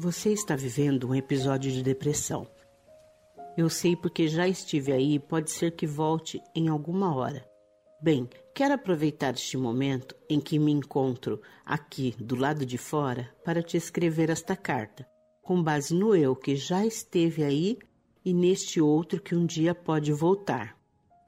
Você está vivendo um episódio de depressão. Eu sei porque já estive aí e pode ser que volte em alguma hora. Bem, quero aproveitar este momento em que me encontro aqui do lado de fora para te escrever esta carta, com base no eu que já esteve aí e neste outro que um dia pode voltar.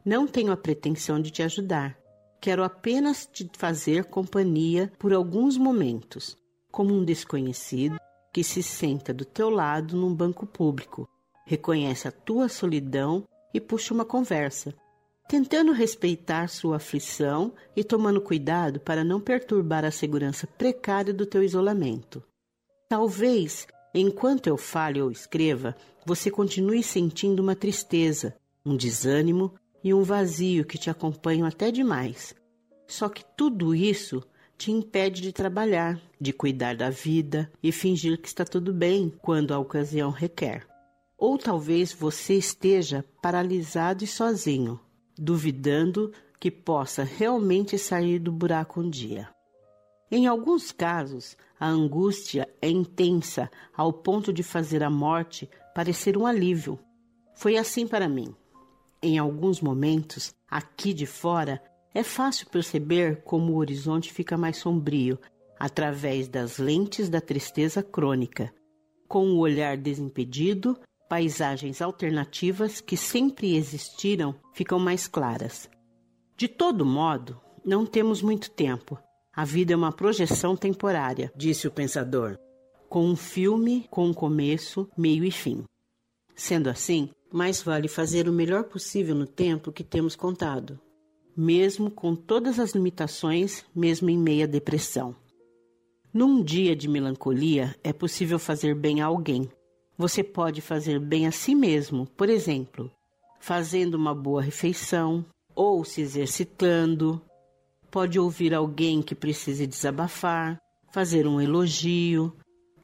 Não tenho a pretensão de te ajudar. Quero apenas te fazer companhia por alguns momentos, como um desconhecido que se senta do teu lado num banco público, reconhece a tua solidão e puxa uma conversa, tentando respeitar sua aflição e tomando cuidado para não perturbar a segurança precária do teu isolamento. Talvez, enquanto eu fale ou escreva, você continue sentindo uma tristeza, um desânimo e um vazio que te acompanham até demais. Só que tudo isso te impede de trabalhar, de cuidar da vida e fingir que está tudo bem quando a ocasião requer. Ou talvez você esteja paralisado e sozinho, duvidando que possa realmente sair do buraco um dia. Em alguns casos, a angústia é intensa ao ponto de fazer a morte parecer um alívio. Foi assim para mim. Em alguns momentos, aqui de fora, é fácil perceber como o horizonte fica mais sombrio através das lentes da tristeza crônica. Com o olhar desimpedido, paisagens alternativas que sempre existiram ficam mais claras. De todo modo, não temos muito tempo. A vida é uma projeção temporária, disse o pensador, com um filme com um começo, meio e fim. Sendo assim, mais vale fazer o melhor possível no tempo que temos contado mesmo com todas as limitações, mesmo em meia depressão. Num dia de melancolia, é possível fazer bem a alguém. Você pode fazer bem a si mesmo, por exemplo, fazendo uma boa refeição ou se exercitando. Pode ouvir alguém que precise desabafar, fazer um elogio,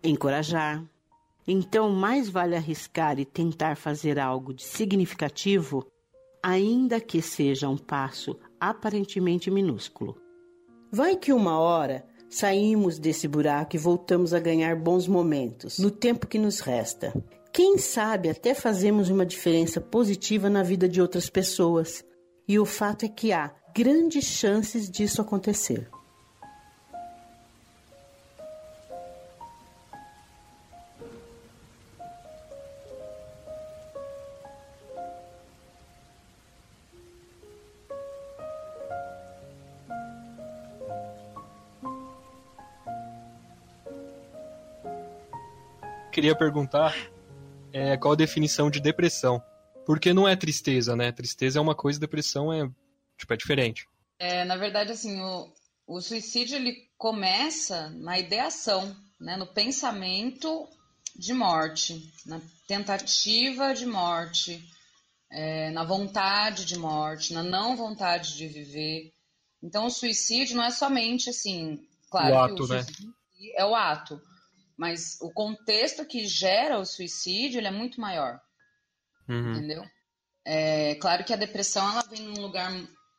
encorajar. Então, mais vale arriscar e tentar fazer algo de significativo ainda que seja um passo aparentemente minúsculo. Vai que uma hora saímos desse buraco e voltamos a ganhar bons momentos no tempo que nos resta. Quem sabe até fazemos uma diferença positiva na vida de outras pessoas. E o fato é que há grandes chances disso acontecer. Queria perguntar é, qual a definição de depressão. Porque não é tristeza, né? Tristeza é uma coisa, depressão é, tipo, é diferente. É, na verdade, assim, o, o suicídio ele começa na ideação, né? no pensamento de morte, na tentativa de morte, é, na vontade de morte, na não vontade de viver. Então, o suicídio não é somente assim, claro, o ato, o né? é o ato mas o contexto que gera o suicídio ele é muito maior. Uhum. Entendeu? É claro que a depressão ela vem num lugar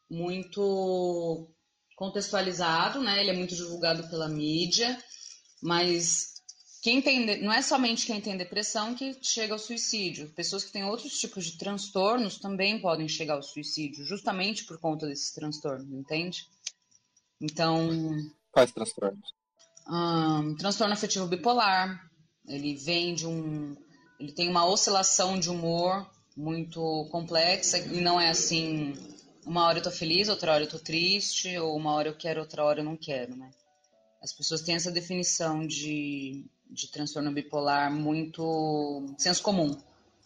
muito contextualizado, né? Ele é muito divulgado pela mídia, mas quem tem não é somente quem tem depressão que chega ao suicídio. Pessoas que têm outros tipos de transtornos também podem chegar ao suicídio, justamente por conta desses transtornos, entende? Então. Quais transtornos? Um, transtorno afetivo bipolar. Ele vem de um. Ele tem uma oscilação de humor muito complexa e não é assim. Uma hora eu tô feliz, outra hora eu tô triste, ou uma hora eu quero, outra hora eu não quero, né? As pessoas têm essa definição de, de transtorno bipolar muito senso comum.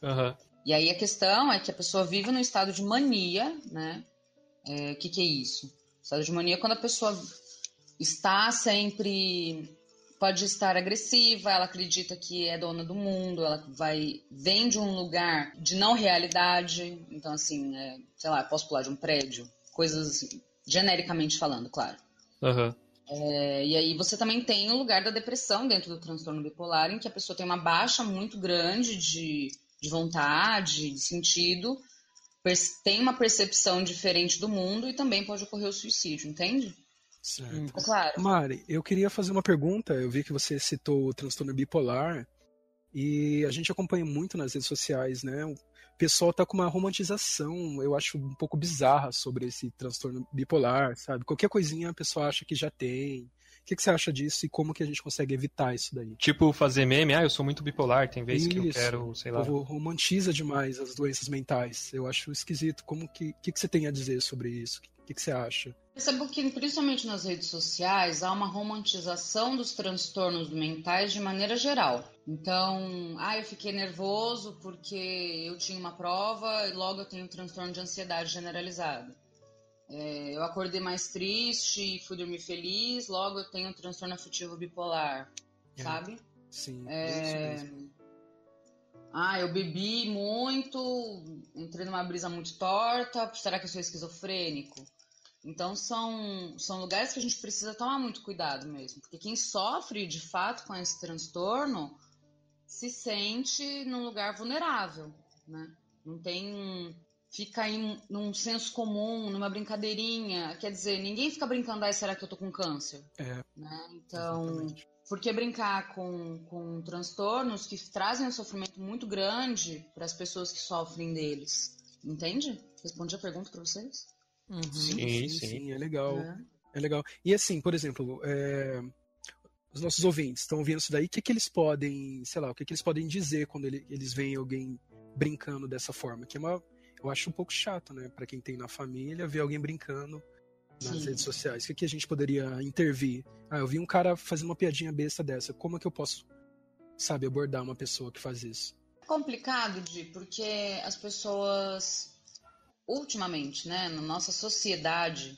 Uhum. E aí a questão é que a pessoa vive num estado de mania, né? O é, que, que é isso? estado de mania é quando a pessoa está sempre pode estar agressiva, ela acredita que é dona do mundo, ela vai vem de um lugar de não realidade, então assim, é, sei lá, posso pular de um prédio, coisas assim, genericamente falando, claro. Uhum. É, e aí você também tem o lugar da depressão dentro do transtorno bipolar, em que a pessoa tem uma baixa muito grande de, de vontade, de sentido, tem uma percepção diferente do mundo e também pode ocorrer o suicídio, entende? Certo. Claro. Mari, eu queria fazer uma pergunta. Eu vi que você citou o transtorno bipolar e a gente acompanha muito nas redes sociais, né? O pessoal tá com uma romantização, eu acho um pouco bizarra sobre esse transtorno bipolar, sabe? Qualquer coisinha a pessoa acha que já tem. O que, que, você acha disso e como que a gente consegue evitar isso daí? Tipo, fazer meme, ah, eu sou muito bipolar, tem vezes isso. que eu quero, sei lá. O romantiza demais as doenças mentais. Eu acho esquisito. Como que, que, que você tem a dizer sobre isso? O que, que você acha? Percebo que, principalmente nas redes sociais, há uma romantização dos transtornos mentais de maneira geral. Então, ah, eu fiquei nervoso porque eu tinha uma prova e logo eu tenho um transtorno de ansiedade generalizado. É, eu acordei mais triste e fui dormir feliz, logo eu tenho um transtorno afetivo bipolar, é. sabe? Sim, é... Ah, eu bebi muito, entrei numa brisa muito torta, será que eu sou esquizofrênico? Então são, são lugares que a gente precisa tomar muito cuidado mesmo, porque quem sofre de fato com esse transtorno se sente num lugar vulnerável, né? Não tem fica em num senso comum, numa brincadeirinha. Quer dizer, ninguém fica brincando, ah, será que eu tô com câncer? É. Né? Então, exatamente. por que brincar com, com transtornos que trazem um sofrimento muito grande para as pessoas que sofrem deles? Entende? Respondi a pergunta para vocês? Uhum. Sim, sim, sim, sim, é legal. É. é. legal. E assim, por exemplo, é... os nossos ouvintes estão ouvindo isso daí, o que, que eles podem, sei lá, o que, que eles podem dizer quando ele, eles veem alguém brincando dessa forma? Que é uma eu acho um pouco chato, né? Para quem tem na família, ver alguém brincando nas Sim. redes sociais. O que, que a gente poderia intervir? Ah, eu vi um cara fazer uma piadinha besta dessa. Como é que eu posso, sabe, abordar uma pessoa que faz isso? É complicado, Di, porque as pessoas, ultimamente, né, na nossa sociedade,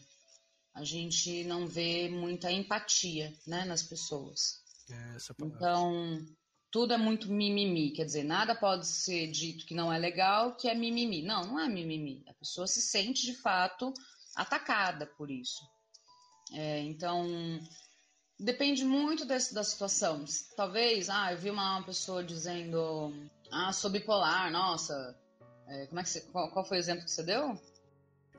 a gente não vê muita empatia, né, nas pessoas. É, essa palavra. Então, tudo é muito mimimi, quer dizer, nada pode ser dito que não é legal, que é mimimi. Não, não é mimimi. A pessoa se sente de fato atacada por isso. É, então, depende muito desse, da situação. Talvez, ah, eu vi uma pessoa dizendo, ah, sou bipolar, nossa, é, como é que você, qual, qual, foi o exemplo que você deu?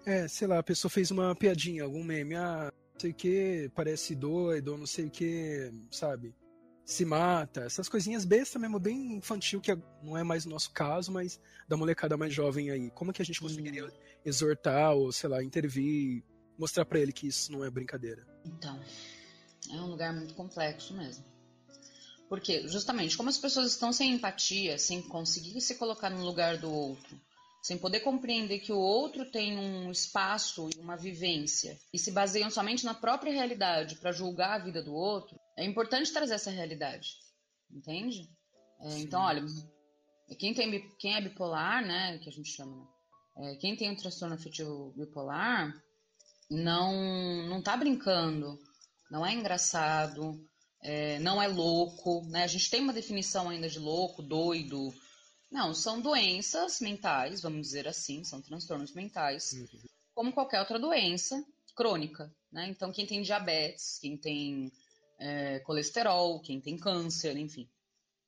É, sei lá, a pessoa fez uma piadinha, algum meme, ah, não sei o que, parece doido, não sei o que, sabe? Se mata, essas coisinhas bestas mesmo, bem infantil, que não é mais o nosso caso, mas da molecada mais jovem aí. Como que a gente conseguiria exortar ou, sei lá, intervir, mostrar para ele que isso não é brincadeira? Então, é um lugar muito complexo mesmo. Porque, justamente, como as pessoas estão sem empatia, sem conseguir se colocar no lugar do outro, sem poder compreender que o outro tem um espaço e uma vivência, e se baseiam somente na própria realidade para julgar a vida do outro, é importante trazer essa realidade, entende? É, então, olha, quem, tem, quem é bipolar, né, que a gente chama, né? É, quem tem um transtorno afetivo bipolar não não tá brincando, não é engraçado, é, não é louco, né? A gente tem uma definição ainda de louco, doido. Não, são doenças mentais, vamos dizer assim, são transtornos mentais, uhum. como qualquer outra doença crônica, né? Então, quem tem diabetes, quem tem é, colesterol, quem tem câncer, enfim.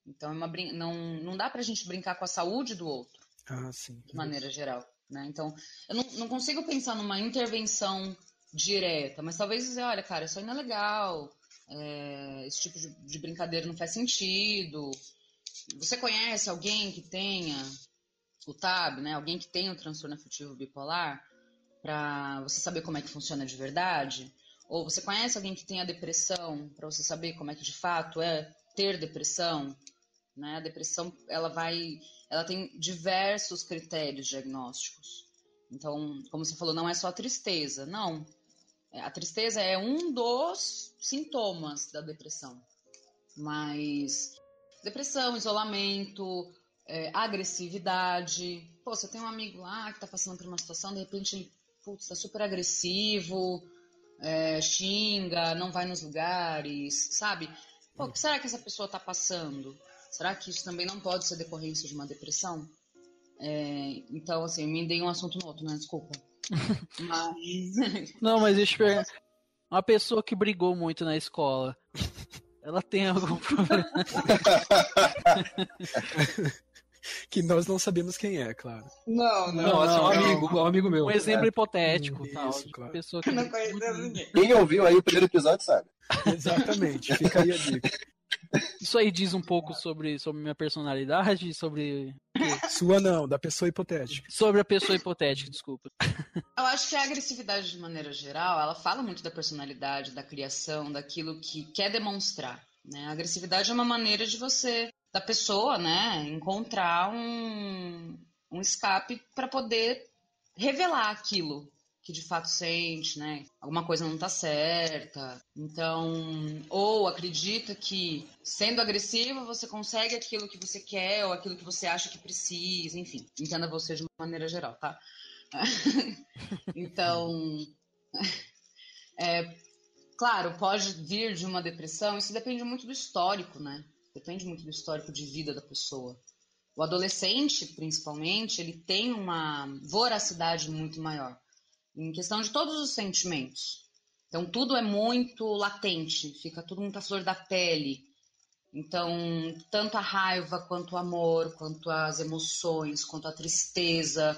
Então, é uma brin... não, não dá pra gente brincar com a saúde do outro. Ah, sim. De maneira geral. Né? Então, eu não, não consigo pensar numa intervenção direta, mas talvez dizer, olha, cara, isso aí não é legal, é, esse tipo de, de, brincadeira não faz sentido. Você conhece alguém que tenha o TAB, né? Alguém que tenha o transtorno afetivo bipolar, para você saber como é que funciona de verdade? Ou você conhece alguém que tem a depressão, para você saber como é que de fato é ter depressão? Né? A depressão, ela vai, ela tem diversos critérios diagnósticos. Então, como você falou, não é só tristeza, não. A tristeza é um dos sintomas da depressão. Mas depressão, isolamento, é, agressividade. Pô, você tem um amigo lá que tá passando por uma situação, de repente ele, putz, tá super agressivo, é, xinga, não vai nos lugares, sabe? Pô, o que será que essa pessoa está passando? Será que isso também não pode ser decorrência de uma depressão? É, então, assim, eu me dei um assunto no outro, né? Desculpa. mas... Não, mas deixa eu Uma pessoa que brigou muito na escola, ela tem algum problema? que nós não sabemos quem é, claro. Não, não. Não, assim, um amigo, um amigo meu. Um exemplo é. hipotético, Isso, tal, claro. pessoa que não conhece ninguém. Quem ouviu aí o primeiro episódio sabe. Exatamente, fica aí a dica. Isso aí diz um pouco sobre, sobre minha personalidade, sobre. Sua não, da pessoa hipotética. Sobre a pessoa hipotética, desculpa. Eu acho que a agressividade, de maneira geral, ela fala muito da personalidade, da criação, daquilo que quer demonstrar. Né? A agressividade é uma maneira de você, da pessoa, né, encontrar um, um escape para poder revelar aquilo que de fato sente, né? Alguma coisa não tá certa. Então, ou acredita que sendo agressivo você consegue aquilo que você quer ou aquilo que você acha que precisa, enfim. Entenda você de maneira geral, tá? então, é, claro, pode vir de uma depressão, isso depende muito do histórico, né? Depende muito do histórico de vida da pessoa. O adolescente, principalmente, ele tem uma voracidade muito maior em questão de todos os sentimentos. Então, tudo é muito latente, fica tudo muito à flor da pele. Então, tanto a raiva, quanto o amor, quanto as emoções, quanto a tristeza,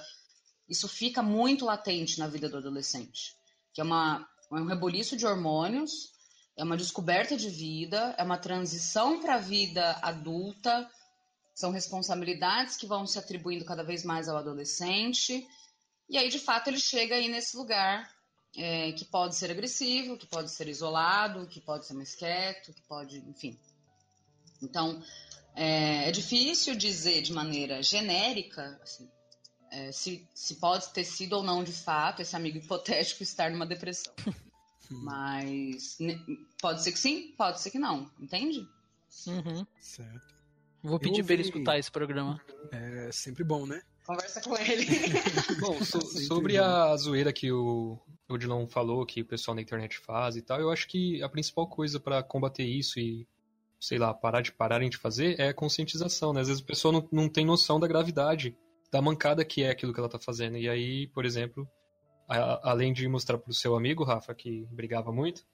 isso fica muito latente na vida do adolescente. Que é, uma, é um reboliço de hormônios, é uma descoberta de vida, é uma transição para a vida adulta, são responsabilidades que vão se atribuindo cada vez mais ao adolescente e aí, de fato, ele chega aí nesse lugar é, que pode ser agressivo, que pode ser isolado, que pode ser mais quieto, que pode, enfim. Então, é, é difícil dizer de maneira genérica assim, é, se, se pode ter sido ou não de fato esse amigo hipotético estar numa depressão. Mas pode ser que sim, pode ser que não, entende? Uhum. Certo. Vou pedir para ele escutar esse programa. É sempre bom, né? Conversa com ele. Bom, so, sobre a zoeira que o Odilon falou, que o pessoal na internet faz e tal, eu acho que a principal coisa para combater isso e, sei lá, parar de pararem de fazer é a conscientização, né? Às vezes a pessoa não, não tem noção da gravidade, da mancada que é aquilo que ela tá fazendo. E aí, por exemplo, a, além de mostrar pro seu amigo, Rafa, que brigava muito,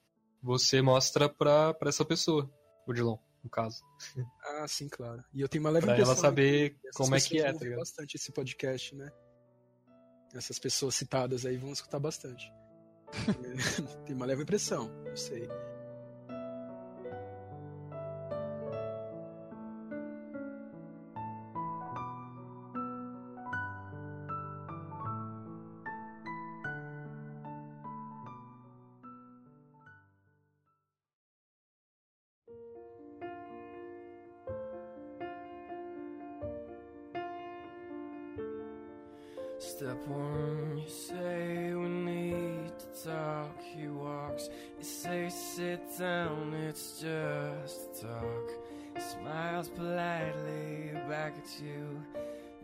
você mostra pra, pra essa pessoa, Odilon no caso. Ah, sim, claro. E eu tenho uma leve pra ela saber como é que é, tá ligado? bastante esse podcast, né? Essas pessoas citadas aí vão escutar bastante. Tem uma leve impressão, não sei. Step one, you say we need to talk. He walks, you say sit down, it's just talk. He smiles politely back at you.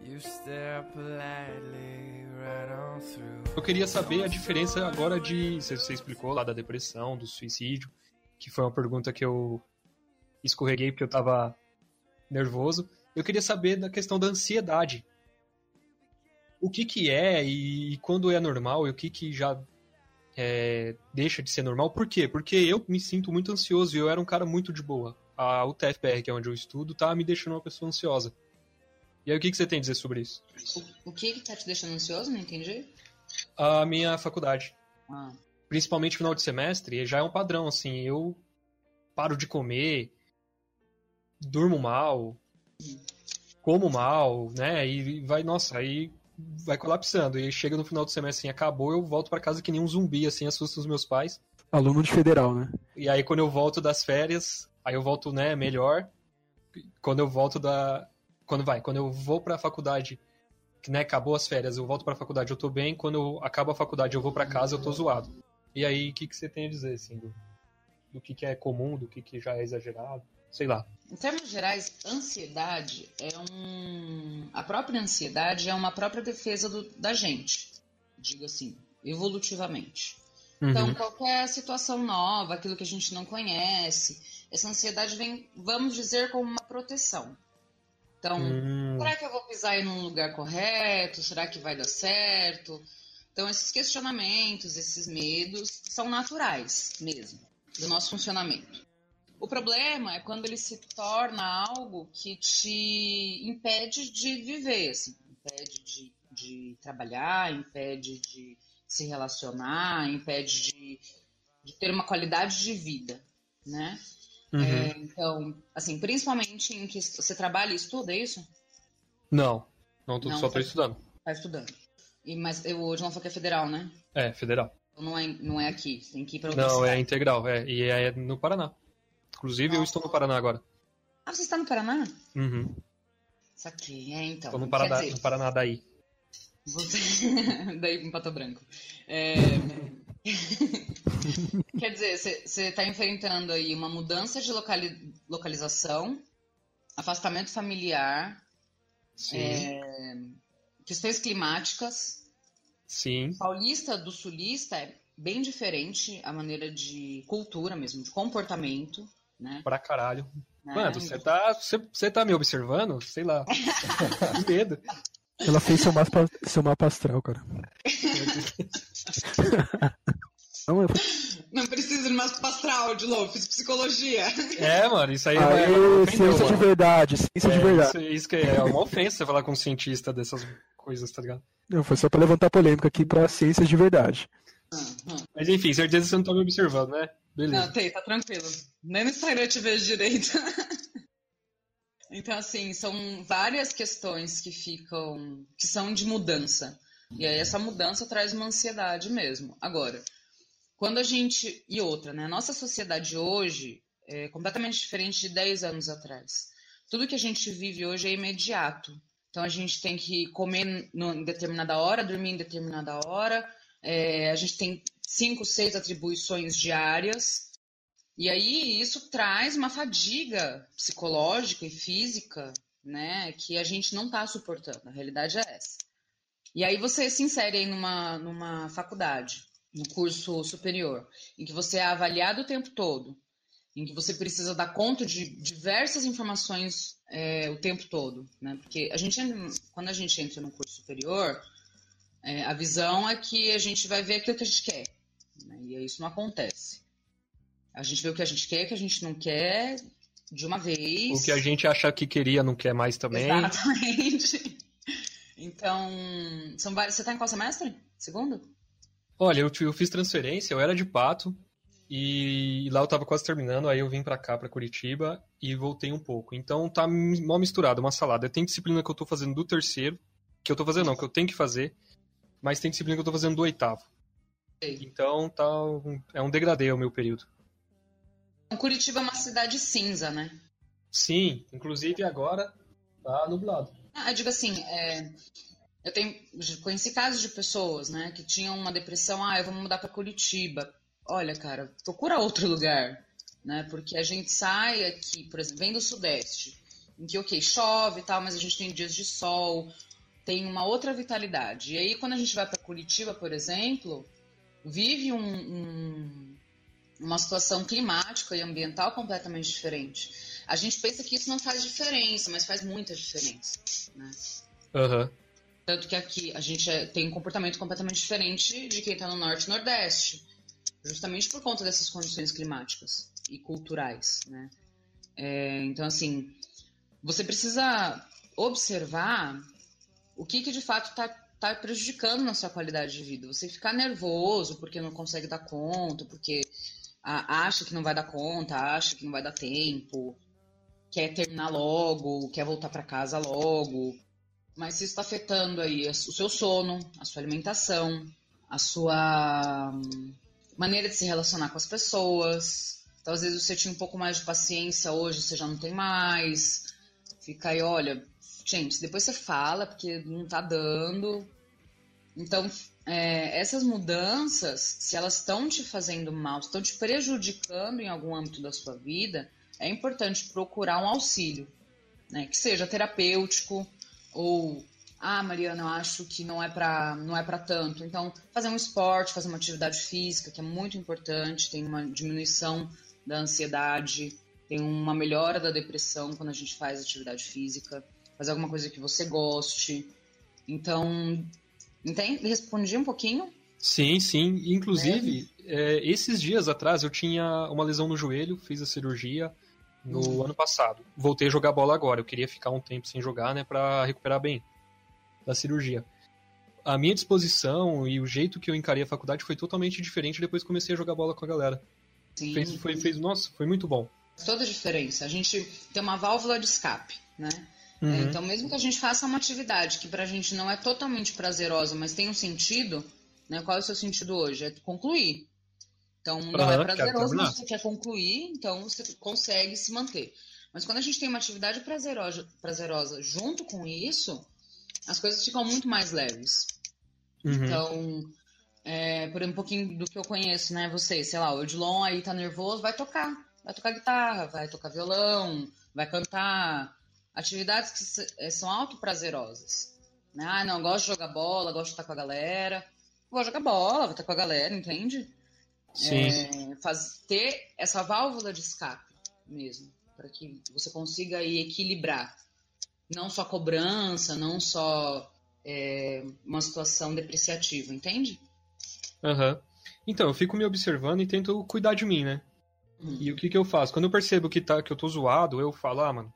You stare politely right on through. Eu queria saber a diferença agora de. Você explicou lá da depressão, do suicídio, que foi uma pergunta que eu escorreguei porque eu tava nervoso. Eu queria saber da questão da ansiedade o que que é e, quando é normal e o que que já é, deixa de ser normal. Por quê? Porque eu me sinto muito ansioso e eu era um cara muito de boa. A UTFPR, que é onde eu estudo, tá me deixando uma pessoa ansiosa. E aí, o que, que você tem a dizer sobre isso? O, o que que tá te deixando ansioso? Não entendi. A minha faculdade. Ah. Principalmente final de semestre, já é um padrão, assim. Eu paro de comer, durmo mal, hum. como mal, né? E vai, nossa, aí vai colapsando. E chega no final do semestre assim, acabou, eu volto para casa que nem um zumbi, assim, assusta os meus pais. Aluno de federal, né? E aí quando eu volto das férias, aí eu volto, né, melhor. Quando eu volto da. Quando vai, quando eu vou pra faculdade, que né, acabou as férias, eu volto pra faculdade, eu tô bem. Quando eu acabo a faculdade, eu vou para casa, eu tô zoado. E aí, o que, que você tem a dizer, assim, do, do que, que é comum, do que, que já é exagerado? Sei lá. Em termos gerais, ansiedade é um. A própria ansiedade é uma própria defesa do... da gente, digo assim, evolutivamente. Uhum. Então, qualquer situação nova, aquilo que a gente não conhece, essa ansiedade vem, vamos dizer, como uma proteção. Então, hum. será que eu vou pisar em um lugar correto? Será que vai dar certo? Então, esses questionamentos, esses medos são naturais mesmo, do nosso funcionamento. O problema é quando ele se torna algo que te impede de viver, assim, impede de, de trabalhar, impede de se relacionar, impede de, de ter uma qualidade de vida, né? Uhum. É, então, assim, principalmente em que você trabalha e estuda, é isso? Não, não, tô, não só estou estudando. Tá estudando. E, mas eu, hoje não falou que é federal, né? É, federal. Então não é, não é aqui, tem que ir para Não, cidade. é integral, é, e é no Paraná. Inclusive, Nossa. eu estou no Paraná agora. Ah, você está no Paraná? Uhum. Isso aqui, é então. Estou no Paraná, dizer, no Paraná daí. Você... daí Pato Branco. É... Quer dizer, você está enfrentando aí uma mudança de locali... localização, afastamento familiar, é... questões climáticas. Sim. Paulista do sulista é bem diferente a maneira de cultura mesmo, de comportamento, né? Pra caralho. É, Mano, você tá, você, você tá me observando? Sei lá. que medo. Ela fez seu mapa, seu mapa astral, cara. Não, eu... não precisa de mapa astral de novo, fiz psicologia. É, mano, isso aí, aí é, é ciência de verdade, ciência é, de verdade. Isso, isso que é uma ofensa você falar com um cientista dessas coisas, tá ligado? Não, foi só pra levantar polêmica aqui pra ciências de verdade. Uhum. Mas enfim, certeza que você não tá me observando, né? Beleza. Não, tem, tá tranquilo. Nem no Instagram eu te vejo direito. então, assim, são várias questões que ficam. que são de mudança. E aí essa mudança traz uma ansiedade mesmo. Agora, quando a gente. E outra, né? Nossa sociedade hoje é completamente diferente de 10 anos atrás. Tudo que a gente vive hoje é imediato. Então a gente tem que comer em determinada hora, dormir em determinada hora. É, a gente tem cinco, seis atribuições diárias. E aí isso traz uma fadiga psicológica e física, né, que a gente não está suportando. A realidade é essa. E aí você se insere aí numa, numa faculdade, no curso superior, em que você é avaliado o tempo todo, em que você precisa dar conta de diversas informações é, o tempo todo, né? Porque a gente, quando a gente entra no curso superior, é, a visão é que a gente vai ver aquilo que a gente quer. Né? E isso não acontece. A gente vê o que a gente quer, o que a gente não quer, de uma vez. O que a gente acha que queria, não quer mais também. Exatamente. Então, são vários. Você está em qual semestre? Segundo? Olha, eu, eu fiz transferência, eu era de pato, e lá eu estava quase terminando, aí eu vim para cá, para Curitiba, e voltei um pouco. Então tá mal misturado, uma salada. Tem disciplina que eu estou fazendo do terceiro, que eu estou fazendo não, que eu tenho que fazer, mas tem disciplina que eu tô fazendo do oitavo. Então tá um, é um degradê o meu período. Curitiba é uma cidade cinza, né? Sim, inclusive agora tá nublado. Ah, eu digo assim, é, eu tenho, conheci casos de pessoas, né, que tinham uma depressão, ah, eu vou mudar para Curitiba. Olha, cara, procura outro lugar, né? Porque a gente sai aqui, por exemplo, vem do Sudeste, em que, ok, chove e tal, mas a gente tem dias de sol, tem uma outra vitalidade. E aí, quando a gente vai para Curitiba, por exemplo, vive um, um, uma situação climática e ambiental completamente diferente. A gente pensa que isso não faz diferença, mas faz muita diferença. Né? Uhum. Tanto que aqui a gente é, tem um comportamento completamente diferente de quem está no norte e nordeste, justamente por conta dessas condições climáticas e culturais. Né? É, então, assim, você precisa observar o que, que de fato está tá prejudicando na sua qualidade de vida. Você ficar nervoso porque não consegue dar conta, porque acha que não vai dar conta, acha que não vai dar tempo, quer terminar logo, quer voltar para casa logo. Mas isso está afetando aí o seu sono, a sua alimentação, a sua hum, maneira de se relacionar com as pessoas. Então, às vezes você tinha um pouco mais de paciência, hoje você já não tem mais. Fica aí, olha, gente, depois você fala, porque não tá dando. Então, é, essas mudanças, se elas estão te fazendo mal, estão te prejudicando em algum âmbito da sua vida, é importante procurar um auxílio, né? Que seja terapêutico ou ah, Mariana, eu acho que não é para não é para tanto. Então, fazer um esporte, fazer uma atividade física, que é muito importante, tem uma diminuição da ansiedade, tem uma melhora da depressão quando a gente faz atividade física fazer alguma coisa que você goste. Então, entende? Respondi um pouquinho? Sim, sim. Inclusive, é, esses dias atrás eu tinha uma lesão no joelho, fiz a cirurgia no uhum. ano passado. Voltei a jogar bola agora. Eu queria ficar um tempo sem jogar, né, para recuperar bem da cirurgia. A minha disposição e o jeito que eu encarei a faculdade foi totalmente diferente depois que comecei a jogar bola com a galera. Sim. Fez, foi, fez, nossa, foi muito bom. Toda a diferença. A gente tem uma válvula de escape, né? Uhum. Então, mesmo que a gente faça uma atividade que pra gente não é totalmente prazerosa, mas tem um sentido, né? Qual é o seu sentido hoje? É concluir. Então, não uhum, é prazeroso, mas você quer concluir, então você consegue se manter. Mas quando a gente tem uma atividade prazerosa, prazerosa junto com isso, as coisas ficam muito mais leves. Uhum. Então, é, por um pouquinho do que eu conheço, né? Você, sei lá, o Odilon aí tá nervoso, vai tocar. Vai tocar guitarra, vai tocar violão, vai cantar, atividades que eh, são autoprazerosas. Né? Ah, não, gosto de jogar bola, gosto de estar com a galera. Vou jogar bola, vou estar com a galera, entende? Sim. É, faz, ter essa válvula de escape mesmo, para que você consiga aí equilibrar. Não só cobrança, não só é, uma situação depreciativa, entende? Aham. Uhum. Então, eu fico me observando e tento cuidar de mim, né? Uhum. E o que que eu faço? Quando eu percebo que, tá, que eu tô zoado, eu falo, ah, mano,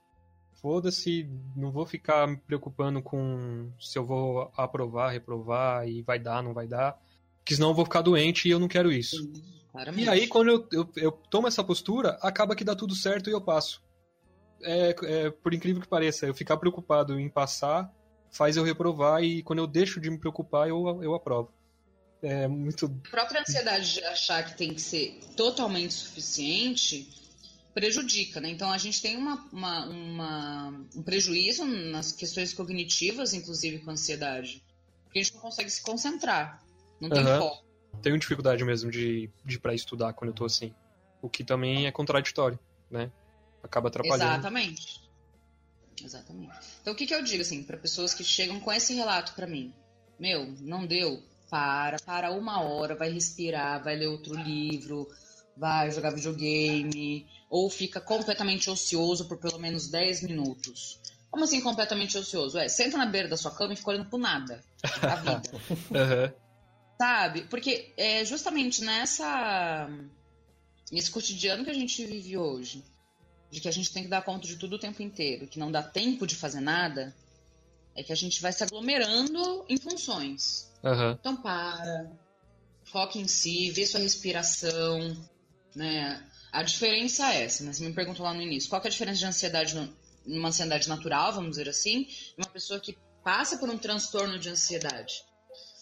foda-se, não vou ficar me preocupando com se eu vou aprovar, reprovar e vai dar, não vai dar, porque senão eu vou ficar doente e eu não quero isso. e aí, quando eu, eu, eu, tomo essa postura, acaba que dá tudo certo e eu passo. É, é, por incrível que pareça, eu ficar preocupado em passar faz eu reprovar e quando eu deixo de me preocupar, eu, eu aprovo. É muito. A própria ansiedade de achar que tem que ser totalmente suficiente prejudica, né? Então a gente tem uma, uma, uma, um prejuízo nas questões cognitivas, inclusive com ansiedade. Porque a gente não consegue se concentrar. Não tem uhum. foco. Tenho dificuldade mesmo de, de ir pra estudar quando eu tô assim. O que também é contraditório, né? Acaba atrapalhando. Exatamente. Exatamente. Então o que, que eu digo assim para pessoas que chegam com esse relato para mim? Meu, não deu? Para, para uma hora, vai respirar, vai ler outro livro, vai jogar videogame, ou fica completamente ocioso por pelo menos 10 minutos. Como assim completamente ocioso? É, senta na beira da sua cama e fica olhando pro nada. A vida. uhum. Sabe? Porque é justamente nessa. nesse cotidiano que a gente vive hoje, de que a gente tem que dar conta de tudo o tempo inteiro, que não dá tempo de fazer nada, é que a gente vai se aglomerando em funções. Uhum. Então para, foca em si, vê sua respiração, né? A diferença é essa, né? Você me perguntou lá no início, qual é a diferença de ansiedade numa ansiedade natural, vamos dizer assim, uma pessoa que passa por um transtorno de ansiedade?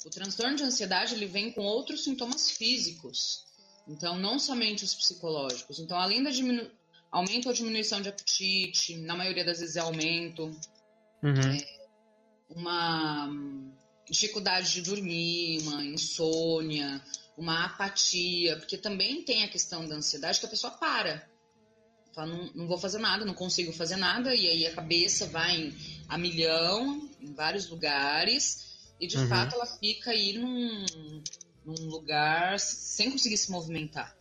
O transtorno de ansiedade ele vem com outros sintomas físicos, então não somente os psicológicos. Então, além da diminu... aumento ou diminuição de apetite, na maioria das vezes é aumento, uhum. é uma dificuldade de dormir, uma insônia, uma apatia, porque também tem a questão da ansiedade que a pessoa para. Fala, não, não vou fazer nada, não consigo fazer nada, e aí a cabeça vai em, a milhão, em vários lugares, e de uhum. fato ela fica aí num, num lugar sem conseguir se movimentar.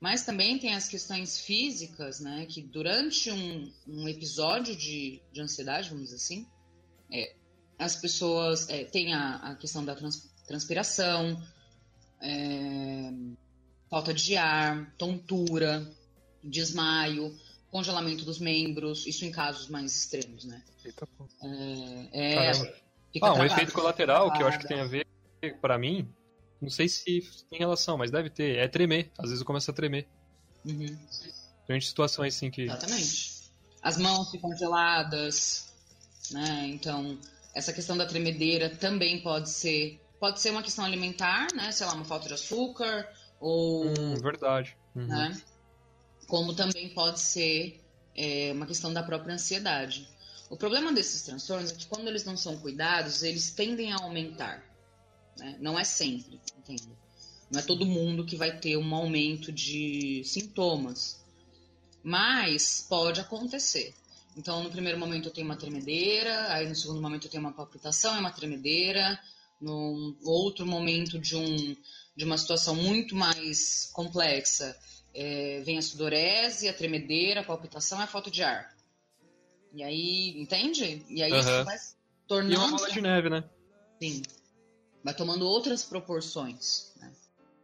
Mas também tem as questões físicas, né? Que durante um, um episódio de, de ansiedade, vamos dizer assim, é, as pessoas é, têm a, a questão da trans, transpiração, é, falta de ar, tontura, desmaio, congelamento dos membros, isso em casos mais extremos, né? Eita, é, é ah, um efeito colateral travada. que eu acho que tem a ver, para mim, não sei se tem relação, mas deve ter, é tremer. Às vezes eu começo a tremer. Uhum. Tem situações assim que. Exatamente. As mãos ficam geladas, né? Então, essa questão da tremedeira também pode ser Pode ser uma questão alimentar, né? Sei lá, uma falta de açúcar, ou. Hum, verdade. Uhum. Né? Como também pode ser é, uma questão da própria ansiedade. O problema desses transtornos é que quando eles não são cuidados, eles tendem a aumentar. Né? Não é sempre, entende? Não é todo mundo que vai ter um aumento de sintomas. Mas pode acontecer. Então, no primeiro momento eu tenho uma tremedeira, aí no segundo momento eu tenho uma palpitação, é uma tremedeira, num outro momento de, um, de uma situação muito mais complexa, é, vem a sudorese, a tremedeira, a palpitação e a falta de ar. E aí, entende? E aí uhum. isso vai tornando. E uma bola de neve, né? Sim. Vai tomando outras proporções. Né?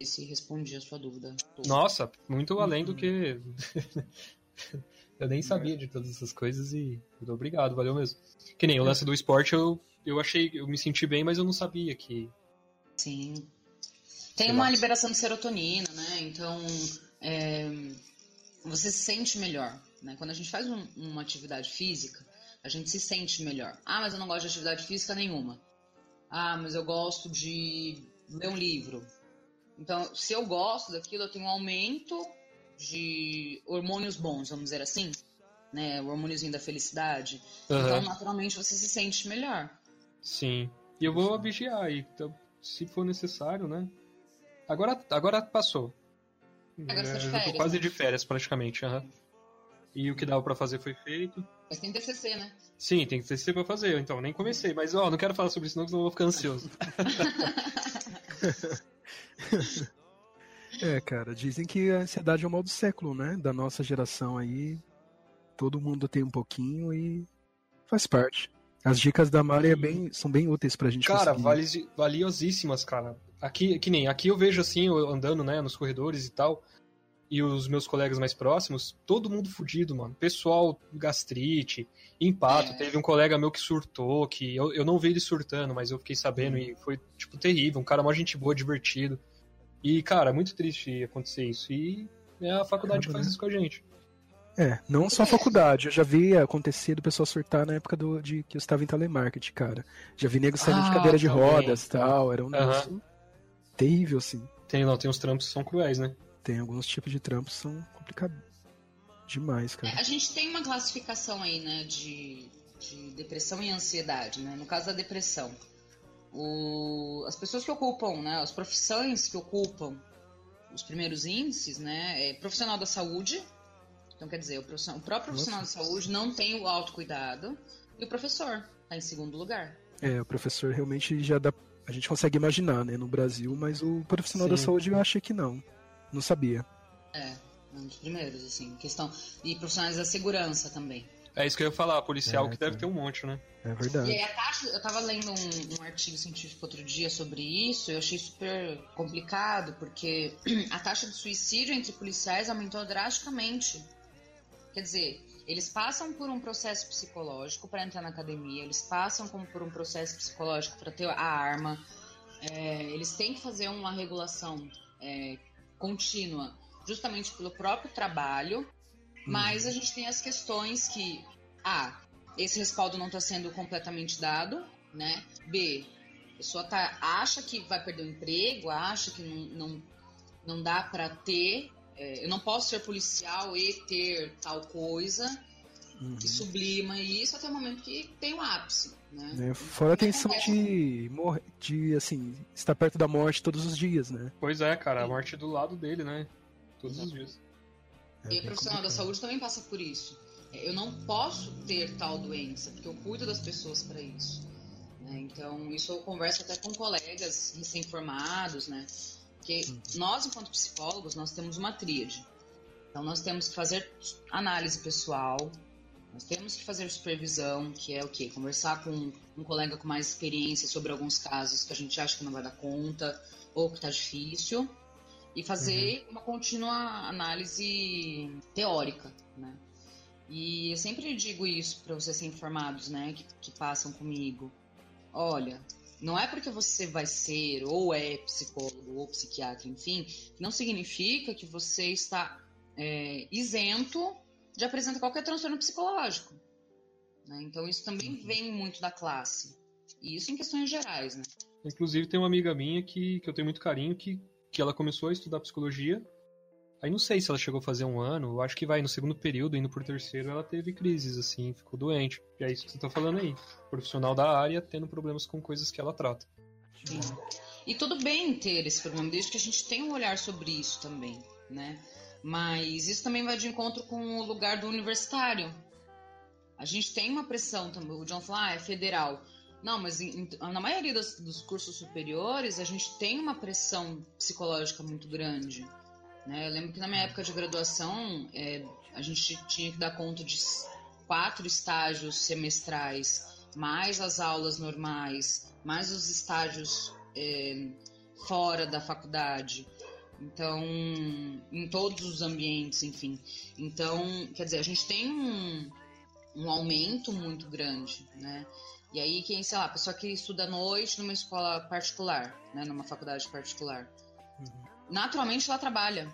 se respondi a sua dúvida. Nossa, muito além do que. Eu nem sabia de todas essas coisas e muito obrigado, valeu mesmo. Que nem o lance do esporte, eu, eu achei, eu me senti bem, mas eu não sabia que. Sim. Tem uma liberação de serotonina, né? Então, é, você se sente melhor. Né? Quando a gente faz um, uma atividade física, a gente se sente melhor. Ah, mas eu não gosto de atividade física nenhuma. Ah, mas eu gosto de ler um livro. Então, se eu gosto daquilo, eu tenho um aumento de hormônios bons, vamos dizer assim, né? O hormôniozinho da felicidade. Uhum. Então, naturalmente, você se sente melhor. Sim. E eu vou vigiar, então, se for necessário, né? Agora, agora passou. Agora é, de férias, eu tô quase né? de férias, praticamente. Uhum. E o que dava para fazer foi feito. Mas tem TCC, né? Sim, tem TCC pra fazer, então nem comecei. Mas, ó, não quero falar sobre isso não, senão eu vou ficar ansioso. é, cara, dizem que a ansiedade é o mal do século, né? Da nossa geração aí. Todo mundo tem um pouquinho e faz parte. As dicas da Mari é bem, são bem úteis pra gente Cara, conseguir. valiosíssimas, cara. Aqui, que nem, aqui eu vejo assim, eu andando, né, nos corredores e tal, e os meus colegas mais próximos, todo mundo fudido, mano. Pessoal, gastrite, empato. É. Teve um colega meu que surtou, que eu, eu não vi ele surtando, mas eu fiquei sabendo uhum. e foi, tipo, terrível. Um cara mó gente boa, divertido. E, cara, é muito triste acontecer isso. E é a faculdade que faz né? isso com a gente. É, não só a faculdade, eu já vi acontecer do pessoal surtar na época do, de que eu estava em telemarketing, cara. Já vi nego saindo ah, de cadeira de rodas e tal, era um negócio uhum. terrível, assim. Tem, não, tem uns trampos que são cruéis, né? tem alguns tipos de trampos que são complicados demais, cara. É, a gente tem uma classificação aí, né, de, de depressão e ansiedade, né? No caso da depressão, o, as pessoas que ocupam, né, as profissões que ocupam os primeiros índices, né, é profissional da saúde, então quer dizer, o, o próprio profissional Nossa. da saúde não tem o autocuidado e o professor está em segundo lugar. É, o professor realmente já dá, a gente consegue imaginar, né, no Brasil, mas o profissional Sim. da saúde eu achei que não. Não sabia. É, um dos primeiros, assim. Questão. E profissionais da segurança também. É isso que eu ia falar, policial é, que deve ter um monte, né? É verdade. E aí a taxa, eu tava lendo um, um, artigo científico outro dia sobre isso, eu achei super complicado, porque a taxa de suicídio entre policiais aumentou drasticamente. Quer dizer, eles passam por um processo psicológico para entrar na academia, eles passam por um processo psicológico para ter a arma, é, eles têm que fazer uma regulação é, contínua, justamente pelo próprio trabalho, mas a gente tem as questões que, A, esse respaldo não está sendo completamente dado, né? B, a pessoa tá, acha que vai perder o emprego, acha que não, não, não dá para ter, é, eu não posso ser policial e ter tal coisa, uhum. e sublima isso até o momento que tem o ápice. Né? É, fora a tensão de, morrer, de assim, estar perto da morte todos os dias, né? Pois é, cara, a morte do lado dele, né? Todos os dias. É, e o profissional da saúde também passa por isso. É, eu não posso ter tal doença, porque eu cuido das pessoas para isso. Né? Então, isso eu converso até com colegas recém-formados, né? Porque hum. nós, enquanto psicólogos, nós temos uma tríade. Então, nós temos que fazer análise pessoal, nós temos que fazer supervisão, que é o quê? Conversar com um colega com mais experiência sobre alguns casos que a gente acha que não vai dar conta ou que está difícil e fazer uhum. uma contínua análise teórica, né? E eu sempre digo isso para vocês informados, né, que, que passam comigo. Olha, não é porque você vai ser ou é psicólogo ou psiquiatra, enfim, não significa que você está é, isento de apresentar qualquer transtorno psicológico. Né? Então isso também uhum. vem muito da classe. E isso em questões gerais, né? Inclusive tem uma amiga minha que, que eu tenho muito carinho que, que ela começou a estudar psicologia. Aí não sei se ela chegou a fazer um ano, eu acho que vai no segundo período, indo por terceiro, ela teve crises, assim, ficou doente. E é isso que você tá falando aí. Profissional da área tendo problemas com coisas que ela trata. Sim. E tudo bem ter esse problema, desde que a gente tenha um olhar sobre isso também, né? Mas isso também vai de encontro com o lugar do universitário. A gente tem uma pressão também. O John fala, ah, é federal. Não, mas em, na maioria dos, dos, cursos superiores, a gente tem uma pressão psicológica muito grande. Né? Eu lembro que na minha época de graduação, é, a gente tinha que dar conta de quatro estágios semestrais, mais as aulas normais, mais os estágios é, fora da faculdade. Então, em todos os ambientes, enfim. Então, quer dizer, a gente tem um, um aumento muito grande, né? E aí, quem, sei lá, a pessoa que estuda à noite numa escola particular, né? Numa faculdade particular. Uhum. Naturalmente ela trabalha.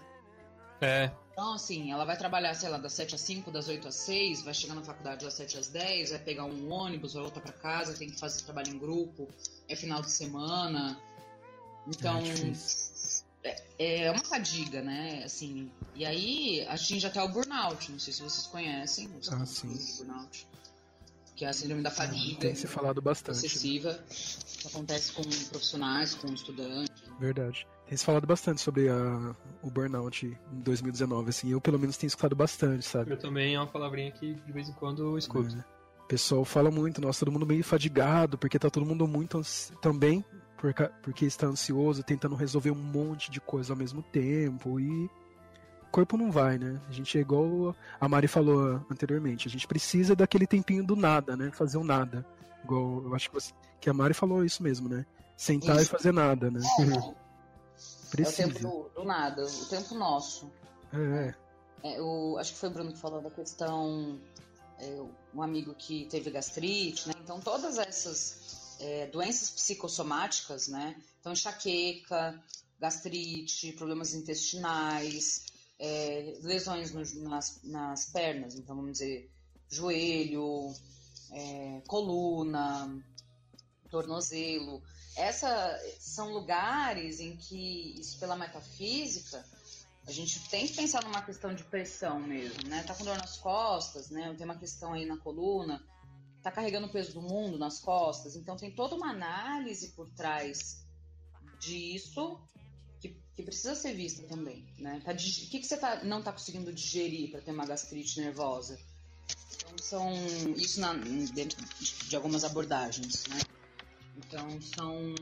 É. Então, assim, ela vai trabalhar, sei lá, das 7 às 5, das 8 às 6, vai chegar na faculdade das 7 às 10, vai pegar um ônibus, vai voltar para casa, tem que fazer trabalho em grupo, é final de semana. Então, é, é, é uma fadiga, né? Assim, e aí atinge até o burnout, não sei se vocês conhecem. Ah, sim. Burnout, que é a síndrome da fadiga. Tem se falado bastante. Excessiva, que acontece com profissionais, com estudantes. Verdade. Tem se falado bastante sobre a, o burnout em 2019, assim, eu pelo menos tenho escutado bastante, sabe? Eu também é uma palavrinha que de vez em quando eu escuto. É. O pessoal fala muito, nossa, todo mundo meio fadigado, porque tá todo mundo muito também, porque está ansioso, tentando resolver um monte de coisa ao mesmo tempo e corpo não vai, né? A gente é igual a Mari falou anteriormente, a gente precisa daquele tempinho do nada, né? Fazer o nada. Igual eu acho que, você, que a Mari falou isso mesmo, né? Sentar isso. e fazer nada, né? Precisa. É o tempo do, do, nada, o tempo nosso. É. é o, acho que foi o Bruno que falou da questão. É, um amigo que teve gastrite, né? Então, todas essas é, doenças psicossomáticas, né? Então, enxaqueca, gastrite, problemas intestinais, é, lesões no, nas, nas pernas, então vamos dizer, joelho, é, coluna, tornozelo. Essa são lugares em que, isso pela metafísica, a gente tem que pensar numa questão de pressão mesmo, né? Tá com dor nas costas, né? Tem uma questão aí na coluna, tá carregando o peso do mundo nas costas, então tem toda uma análise por trás disso que, precisa ser vista também, né? Tá, o que, que você tá, não tá conseguindo digerir para ter uma gastrite nervosa? Então são isso na, dentro de algumas abordagens, né? Então são,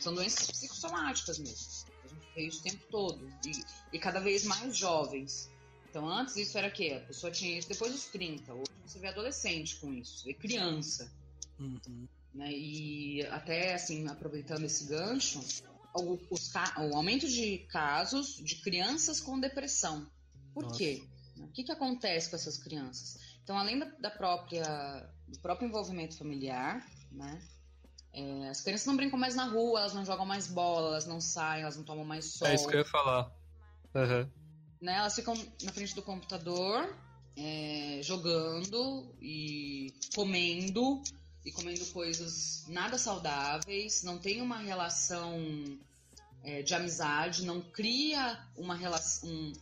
são doenças psicossomáticas mesmo. A gente vê isso o tempo todo. E, e cada vez mais jovens. Então antes isso era o quê? A pessoa tinha isso depois dos 30. Hoje você vê adolescente com isso, vê criança. Uhum. Né? E até assim, aproveitando esse gancho, o, os, o aumento de casos de crianças com depressão. Por Nossa. quê? O que, que acontece com essas crianças? Então, além da, da própria, do próprio envolvimento familiar, né? É, as crianças não brincam mais na rua, elas não jogam mais bola, elas não saem, elas não tomam mais sol. É isso que eu ia falar. Uhum. Né, elas ficam na frente do computador, é, jogando e comendo, e comendo coisas nada saudáveis, não tem uma relação é, de amizade, não cria uma relação, um,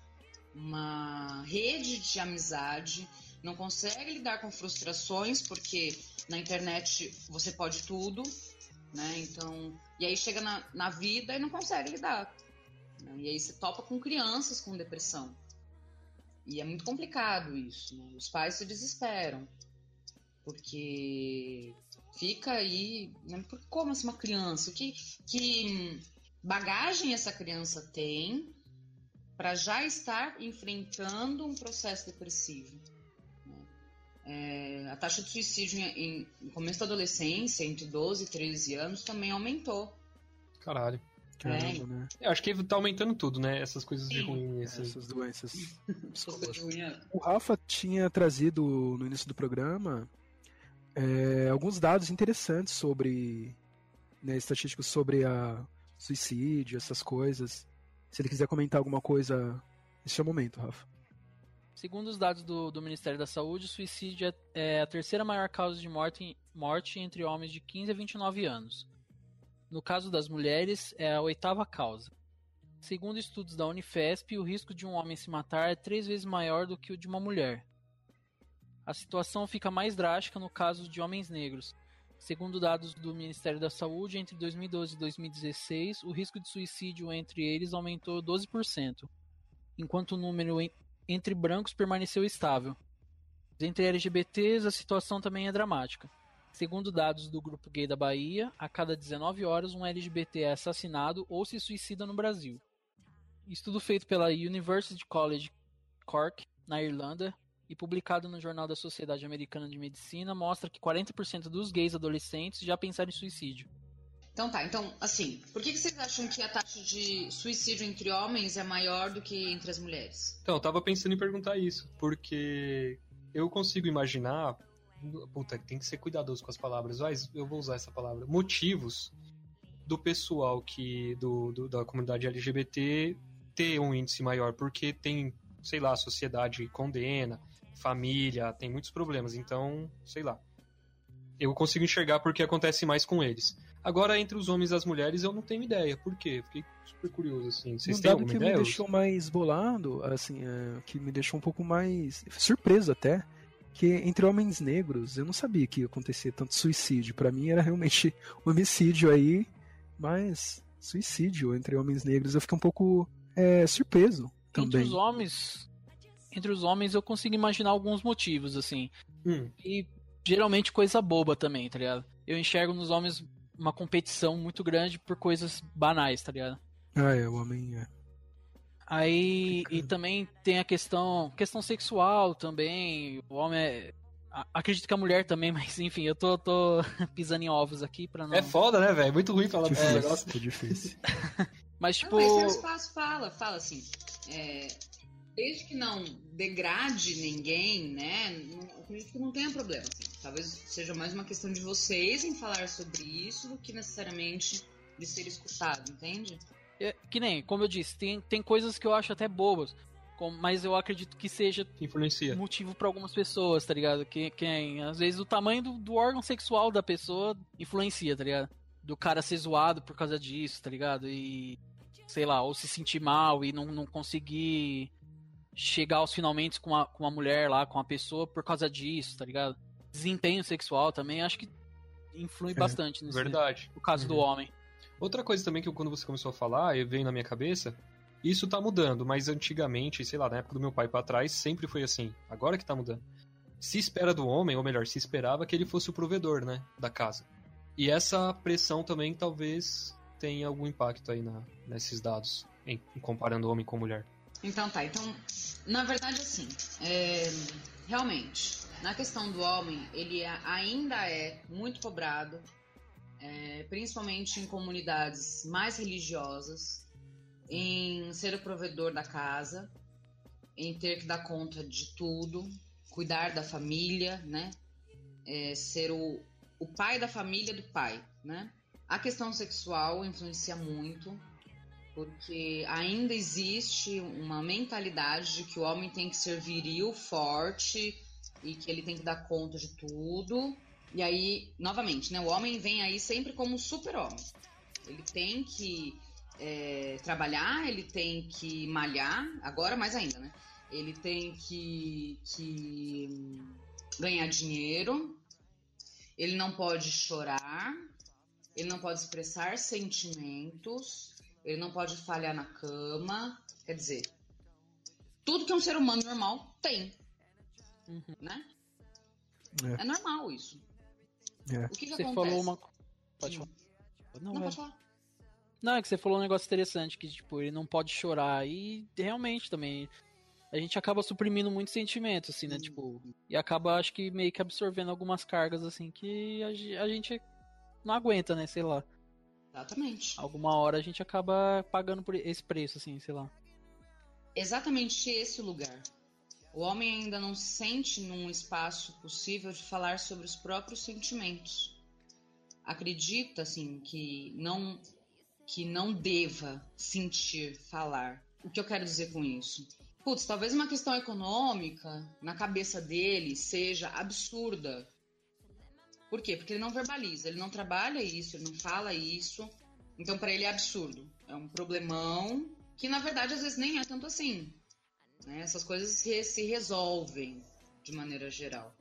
uma rede de amizade, não consegue lidar com frustrações, porque na internet você pode tudo, né? Então, e aí chega na, na vida e não consegue lidar. Né? E aí você topa com crianças com depressão. E é muito complicado isso. Né? Os pais se desesperam. Porque fica aí. Né? Como assim uma criança? Que, que bagagem essa criança tem para já estar enfrentando um processo depressivo? É, a taxa de suicídio em, no começo da adolescência, entre 12 e 13 anos, também aumentou. Caralho. Caramba, é. né? Eu acho que tá aumentando tudo, né? Essas coisas de ruim. Essas, essas doenças. É. o Rafa tinha trazido no início do programa é, alguns dados interessantes sobre né, estatísticos sobre a suicídio, essas coisas. Se ele quiser comentar alguma coisa, esse é o momento, Rafa. Segundo os dados do, do Ministério da Saúde, o suicídio é, é a terceira maior causa de morte, morte entre homens de 15 a 29 anos. No caso das mulheres, é a oitava causa. Segundo estudos da Unifesp, o risco de um homem se matar é três vezes maior do que o de uma mulher. A situação fica mais drástica no caso de homens negros. Segundo dados do Ministério da Saúde, entre 2012 e 2016, o risco de suicídio entre eles aumentou 12%, enquanto o número entre brancos permaneceu estável. Entre LGBTs, a situação também é dramática. Segundo dados do Grupo Gay da Bahia, a cada 19 horas um LGBT é assassinado ou se suicida no Brasil. Estudo feito pela University College Cork, na Irlanda, e publicado no Jornal da Sociedade Americana de Medicina, mostra que 40% dos gays adolescentes já pensaram em suicídio. Então tá, então, assim, por que, que vocês acham que a taxa de suicídio entre homens é maior do que entre as mulheres? Então, eu tava pensando em perguntar isso, porque eu consigo imaginar. Puta, tem que ser cuidadoso com as palavras, mas eu vou usar essa palavra. Motivos do pessoal que. do, do da comunidade LGBT ter um índice maior, porque tem, sei lá, a sociedade condena, família, tem muitos problemas, então, sei lá. Eu consigo enxergar porque acontece mais com eles. Agora, entre os homens e as mulheres, eu não tenho ideia. Por quê? Fiquei super curioso, assim. Vocês um têm dado alguma que ideia? me deixou mais bolado, assim, é, que me deixou um pouco mais surpreso até, que entre homens negros, eu não sabia que ia acontecer tanto suicídio. Para mim era realmente homicídio aí, mas suicídio entre homens negros eu fiquei um pouco é, surpreso também. Entre os homens, entre os homens eu consigo imaginar alguns motivos, assim. Hum. E geralmente coisa boba também, tá ligado? Eu enxergo nos homens uma competição muito grande por coisas banais, tá ligado? Ah, é, o homem é. Aí, e também tem a questão, questão sexual também, o homem é, acredito que a mulher também, mas enfim, eu tô, tô pisando em ovos aqui pra não... É foda, né, velho? Muito ruim falar desse negócio. é difícil. Mas tipo... Não, mas espaço fala, fala assim, é, desde que não degrade ninguém, né, não, acredito que não tenha problema, assim. Talvez seja mais uma questão de vocês em falar sobre isso do que necessariamente de ser escutado, entende? É, que nem, como eu disse, tem, tem coisas que eu acho até bobas, como, mas eu acredito que seja Influencia. motivo para algumas pessoas, tá ligado? Que, que às vezes o tamanho do, do, órgão sexual da pessoa influencia, tá ligado? Do cara ser zoado por causa disso, tá ligado? E sei lá, ou se sentir mal e não, não conseguir chegar aos finalmente com a, com a mulher lá, com a pessoa por causa disso, tá ligado? Desempenho sexual também, acho que influi é, bastante nisso. Verdade. No caso uhum. do homem. Outra coisa também que quando você começou a falar, e veio na minha cabeça, isso tá mudando, mas antigamente, sei lá, na época do meu pai para trás, sempre foi assim. Agora que tá mudando. Se espera do homem, ou melhor, se esperava que ele fosse o provedor, né, da casa. E essa pressão também talvez tenha algum impacto aí na, nesses dados, em, comparando homem com mulher. Então tá, então, na verdade assim, é, realmente, na questão do homem, ele ainda é muito cobrado, é, principalmente em comunidades mais religiosas, em ser o provedor da casa, em ter que dar conta de tudo, cuidar da família, né? É, ser o, o pai da família do pai, né? A questão sexual influencia muito, porque ainda existe uma mentalidade de que o homem tem que ser viril, forte e que ele tem que dar conta de tudo. E aí, novamente, né, o homem vem aí sempre como super-homem. Ele tem que é, trabalhar, ele tem que malhar, agora mais ainda, né? Ele tem que, que ganhar dinheiro, ele não pode chorar, ele não pode expressar sentimentos, ele não pode falhar na cama. Quer dizer, tudo que um ser humano normal tem. Uhum. Né? É. é. normal isso. É. O que, que você acontece? falou uma. Pode falar. Não, não pode falar. Não, é que você falou um negócio interessante, que tipo, ele não pode chorar. E realmente também. A gente acaba suprimindo muito sentimento, assim, né? Hum. Tipo, e acaba, acho que, meio que absorvendo algumas cargas, assim, que a, a gente não aguenta, né? Sei lá. Exatamente. Alguma hora a gente acaba pagando por esse preço, assim, sei lá. Exatamente esse lugar. O homem ainda não sente num espaço possível de falar sobre os próprios sentimentos. Acredita, assim, que não que não deva sentir, falar. O que eu quero dizer com isso? Putz, talvez uma questão econômica na cabeça dele seja absurda por quê? Porque ele não verbaliza, ele não trabalha isso, ele não fala isso. Então, para ele é absurdo. É um problemão que, na verdade, às vezes nem é tanto assim. Né? Essas coisas se, se resolvem de maneira geral.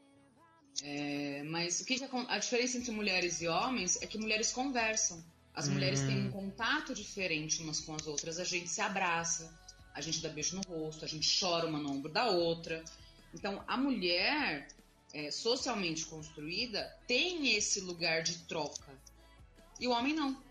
É, mas o que, que a, a, diferença entre mulheres e homens é que mulheres conversam. As mulheres têm um contato diferente umas com as outras. A gente se abraça, a gente dá beijo no rosto, a gente chora uma no ombro da outra. Então, a mulher, é, socialmente construída tem esse lugar de troca. E o homem não.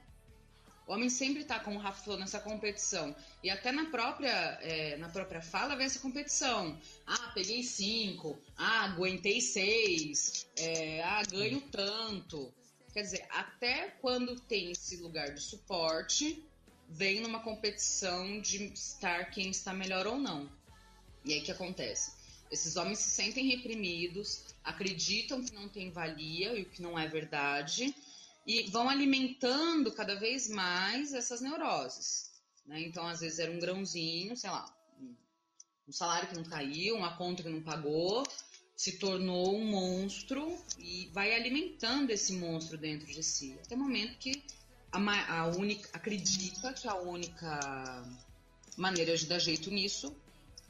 O homem sempre está, como o Rafa falou, nessa competição. E até na própria, é, na própria fala vem essa competição. Ah, peguei cinco. Ah, aguentei seis. É, ah, ganho tanto. Quer dizer, até quando tem esse lugar de suporte, vem numa competição de estar quem está melhor ou não. E aí que acontece? Esses homens se sentem reprimidos, acreditam que não tem valia e o que não é verdade, e vão alimentando cada vez mais essas neuroses. Né? Então, às vezes, era um grãozinho, sei lá, um salário que não caiu, uma conta que não pagou, se tornou um monstro e vai alimentando esse monstro dentro de si. Até o momento que a, a única acredita que a única maneira de dar jeito nisso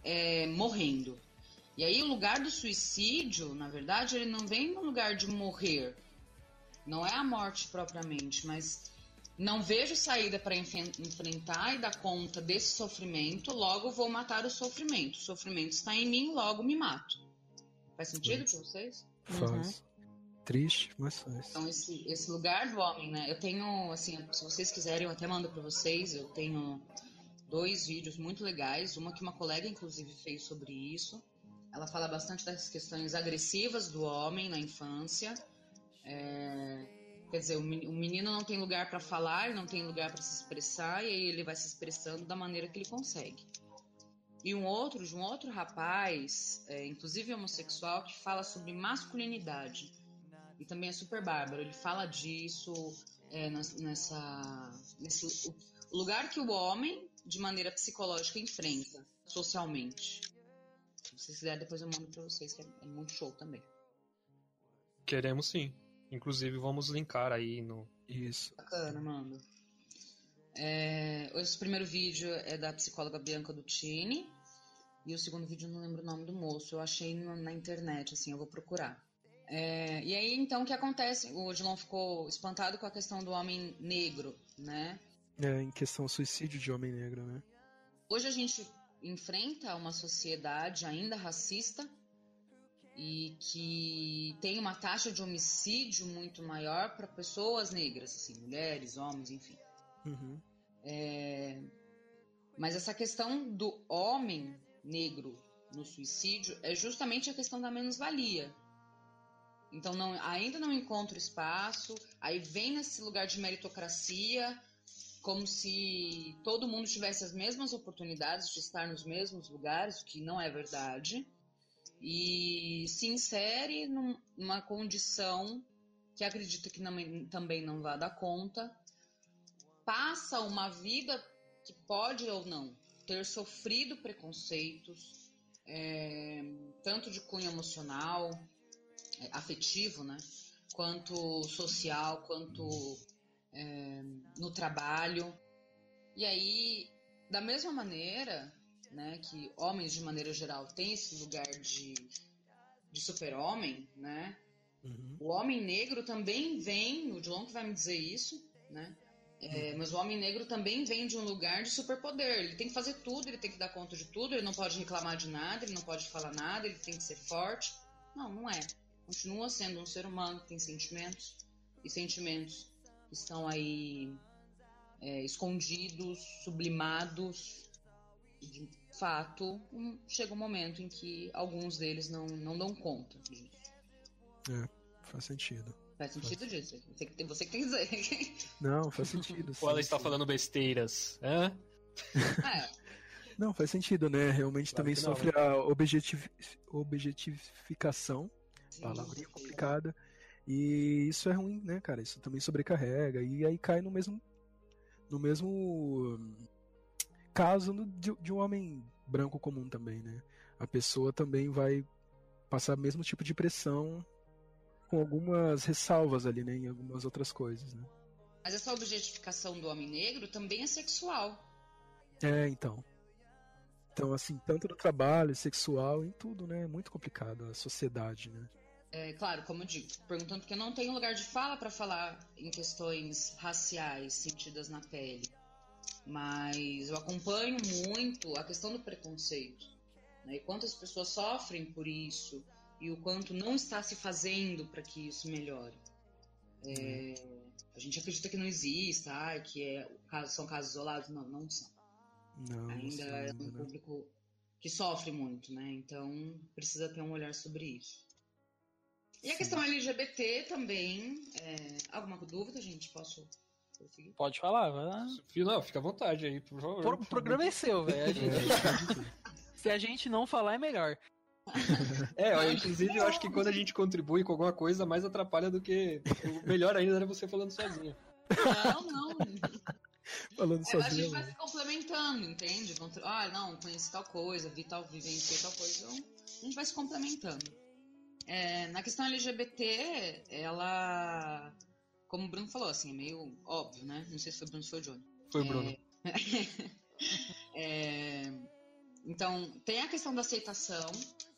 é morrendo. E aí o lugar do suicídio, na verdade, ele não vem no lugar de morrer. Não é a morte propriamente, mas não vejo saída para enfrentar e dar conta desse sofrimento, logo vou matar o sofrimento. O sofrimento está em mim, logo me mato. Faz sentido para vocês? Faz. Uhum. Triste, mas faz. Então, esse, esse lugar do homem, né? Eu tenho, assim, se vocês quiserem, eu até mando para vocês. Eu tenho dois vídeos muito legais. Uma que uma colega, inclusive, fez sobre isso. Ela fala bastante das questões agressivas do homem na infância. É, quer dizer, o menino não tem lugar para falar, não tem lugar para se expressar, e aí ele vai se expressando da maneira que ele consegue. E um outro, de um outro rapaz, é, inclusive homossexual, que fala sobre masculinidade. E também é super bárbaro. Ele fala disso é, nessa, nesse lugar que o homem, de maneira psicológica, enfrenta socialmente. Se vocês quiserem, depois eu mando pra vocês, que é, é muito show também. Queremos sim. Inclusive, vamos linkar aí no. Isso. Bacana, mano. É, esse primeiro vídeo é da psicóloga Bianca Dutini. E o segundo vídeo eu não lembro o nome do moço. Eu achei na internet, assim, eu vou procurar. É, e aí, então, o que acontece? O Odilon ficou espantado com a questão do homem negro, né? É, em questão suicídio de homem negro, né? Hoje a gente enfrenta uma sociedade ainda racista e que tem uma taxa de homicídio muito maior para pessoas negras, assim, mulheres, homens, enfim. Uhum. É... Mas essa questão do homem negro no suicídio é justamente a questão da menos-valia. Então não, ainda não encontro espaço, aí vem nesse lugar de meritocracia, como se todo mundo tivesse as mesmas oportunidades de estar nos mesmos lugares, o que não é verdade, e se insere numa condição que acredita que não, também não vai dar conta, passa uma vida que pode ou não ter sofrido preconceitos, é, tanto de cunho emocional, é, afetivo, né, quanto social, quanto é, no trabalho. E aí, da mesma maneira, né, que homens de maneira geral têm esse lugar de, de super-homem, né? Uhum. O homem negro também vem, o Dilon que vai me dizer isso, né? É, uhum. mas o homem negro também vem de um lugar de superpoder. Ele tem que fazer tudo, ele tem que dar conta de tudo, ele não pode reclamar de nada, ele não pode falar nada, ele tem que ser forte. Não, não é. Continua sendo um ser humano que tem sentimentos e sentimentos estão aí é, escondidos, sublimados. De fato, um, chega um momento em que alguns deles não, não dão conta disso. É, faz sentido. Faz sentido faz. disso. Você que, tem, você que tem que dizer. Não, faz sentido. Ou ela está falando besteiras. Hã? É. Não, faz sentido, né? Realmente claro também não, sofre né? a objetiv... objetificação. Sim, palavrinha complicada. E isso é ruim, né, cara? Isso também sobrecarrega. E aí cai no mesmo. No mesmo caso de, de um homem branco comum também, né? A pessoa também vai passar o mesmo tipo de pressão com algumas ressalvas ali, né? Em algumas outras coisas, né? Mas essa objetificação do homem negro também é sexual. É, então. Então, assim, tanto no trabalho, sexual, em tudo, né? É muito complicado a sociedade, né? É, claro, como eu digo, perguntando porque eu não tenho lugar de fala para falar em questões raciais sentidas na pele. Mas eu acompanho muito a questão do preconceito. Né? E quantas pessoas sofrem por isso e o quanto não está se fazendo para que isso melhore. É, a gente acredita que não exista, ah, que é, são casos isolados. Não, não são. Não, Ainda não é um público que sofre muito, né? Então precisa ter um olhar sobre isso. E a questão LGBT também. É... Alguma dúvida, gente? Posso prosseguir? Pode falar, vai lá. Não, fica à vontade aí, por favor. O programa é seu, velho. Gente... Se a gente não falar, é melhor. É, inclusive eu acho que quando a gente contribui com alguma coisa, mais atrapalha do que. O melhor ainda era você falando sozinho. Não, não. Falando é, sozinho. A gente vai se complementando, entende? Ah, não, conheci tal coisa, vi tal, vivenciei tal coisa. Então, a gente vai se complementando. É, na questão LGBT, ela. Como o Bruno falou, assim, é meio óbvio, né? Não sei se foi o Bruno ou foi o Johnny. Foi o Bruno. É... então, tem a questão da aceitação,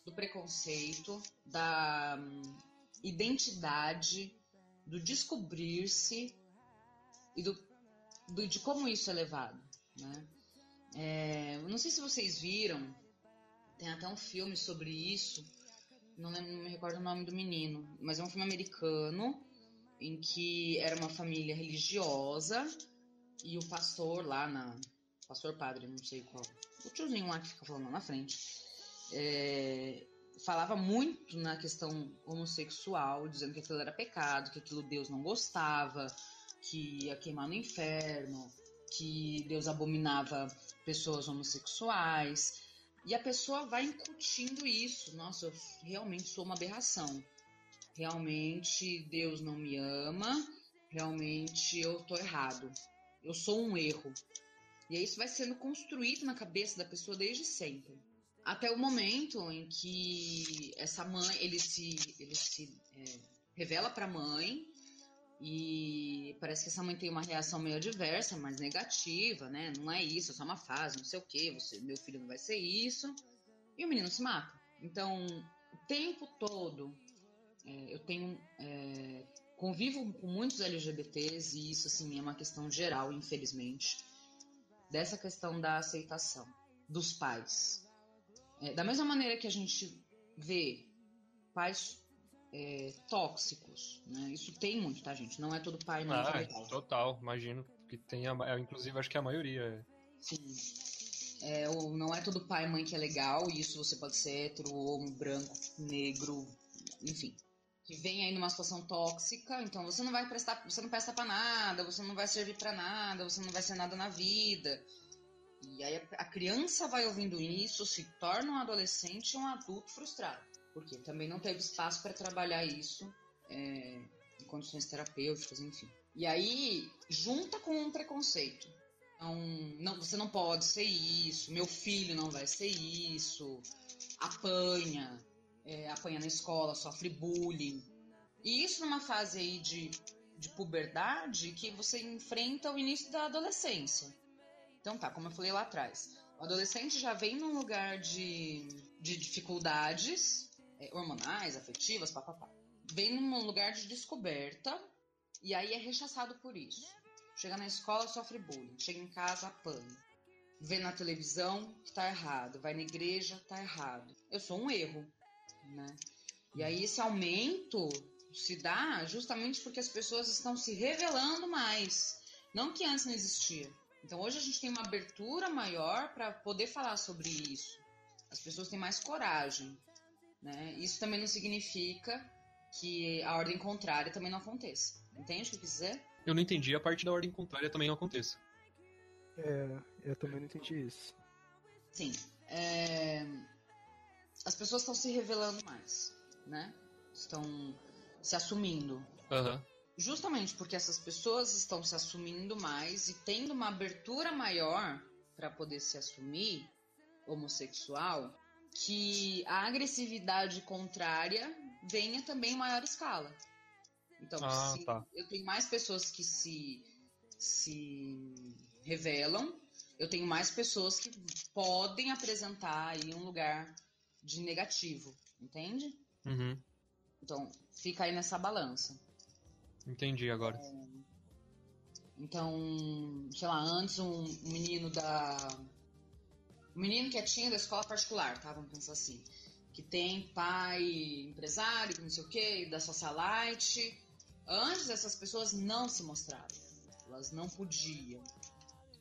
do preconceito, da hum, identidade, do descobrir-se e do, do, de como isso é levado. Né? É, não sei se vocês viram, tem até um filme sobre isso, não, lembro, não me recordo o nome do menino, mas é um filme americano em que era uma família religiosa e o pastor lá na. Pastor padre, não sei qual. O tiozinho lá que fica falando na frente é, falava muito na questão homossexual, dizendo que aquilo era pecado, que aquilo Deus não gostava, que ia queimar no inferno, que Deus abominava pessoas homossexuais. E a pessoa vai incutindo isso. Nossa, eu realmente sou uma aberração. Realmente Deus não me ama. Realmente eu tô errado. Eu sou um erro. E aí isso vai sendo construído na cabeça da pessoa desde sempre. Até o momento em que essa mãe, ele se, ele se é, revela para a mãe e parece que essa mãe tem uma reação meio adversa, mais negativa, né? Não é isso, é só uma fase, não sei o que, você, meu filho não vai ser isso. E o menino se mata. Então, o tempo todo, é, eu tenho. É, convivo com muitos LGBTs e isso, assim, é uma questão geral, infelizmente, dessa questão da aceitação dos pais. É, da mesma maneira que a gente vê pais é, tóxicos, né? Isso tem muito, tá, gente? Não é todo pai não ah, é Total, imagino que tem, a, é, inclusive acho que a maioria. Sim. É, não é todo pai e mãe que é legal, e isso você pode ser hétero, homo, branco, negro, enfim. Que vem aí numa situação tóxica, então você não vai prestar, você não presta pra nada, você não vai servir para nada, você não vai ser nada na vida. E aí a criança vai ouvindo isso, se torna um adolescente e um adulto frustrado. Porque também não teve espaço para trabalhar isso é, em condições terapêuticas, enfim. E aí junta com um preconceito. Então, não, você não pode ser isso, meu filho não vai ser isso, apanha, é, apanha na escola, sofre bullying. E isso numa fase aí de, de puberdade que você enfrenta o início da adolescência. Então tá, como eu falei lá atrás, o adolescente já vem num lugar de, de dificuldades é, hormonais, afetivas, papapá. Vem num lugar de descoberta e aí é rechaçado por isso. Chega na escola, sofre bullying. Chega em casa, apanha. Vê na televisão tá errado. Vai na igreja, tá errado. Eu sou um erro, né? E aí esse aumento se dá justamente porque as pessoas estão se revelando mais. Não que antes não existia. Então hoje a gente tem uma abertura maior para poder falar sobre isso. As pessoas têm mais coragem. Né? Isso também não significa que a ordem contrária também não aconteça. Entende o que eu quis dizer? Eu não entendi a parte da ordem contrária também não aconteça. É, eu também não entendi isso. Sim. É... As pessoas estão se revelando mais, né? Estão se assumindo. Uhum justamente porque essas pessoas estão se assumindo mais e tendo uma abertura maior para poder se assumir homossexual, que a agressividade contrária venha também em maior escala. Então, ah, se tá. eu tenho mais pessoas que se, se revelam, eu tenho mais pessoas que podem apresentar aí um lugar de negativo, entende? Uhum. Então, fica aí nessa balança. Entendi agora. É, então, sei lá, antes um menino da. Um menino quietinho da escola particular, tá? Vamos pensar assim. Que tem pai empresário, não sei o quê, da socialite. Antes essas pessoas não se mostravam. Elas não podiam.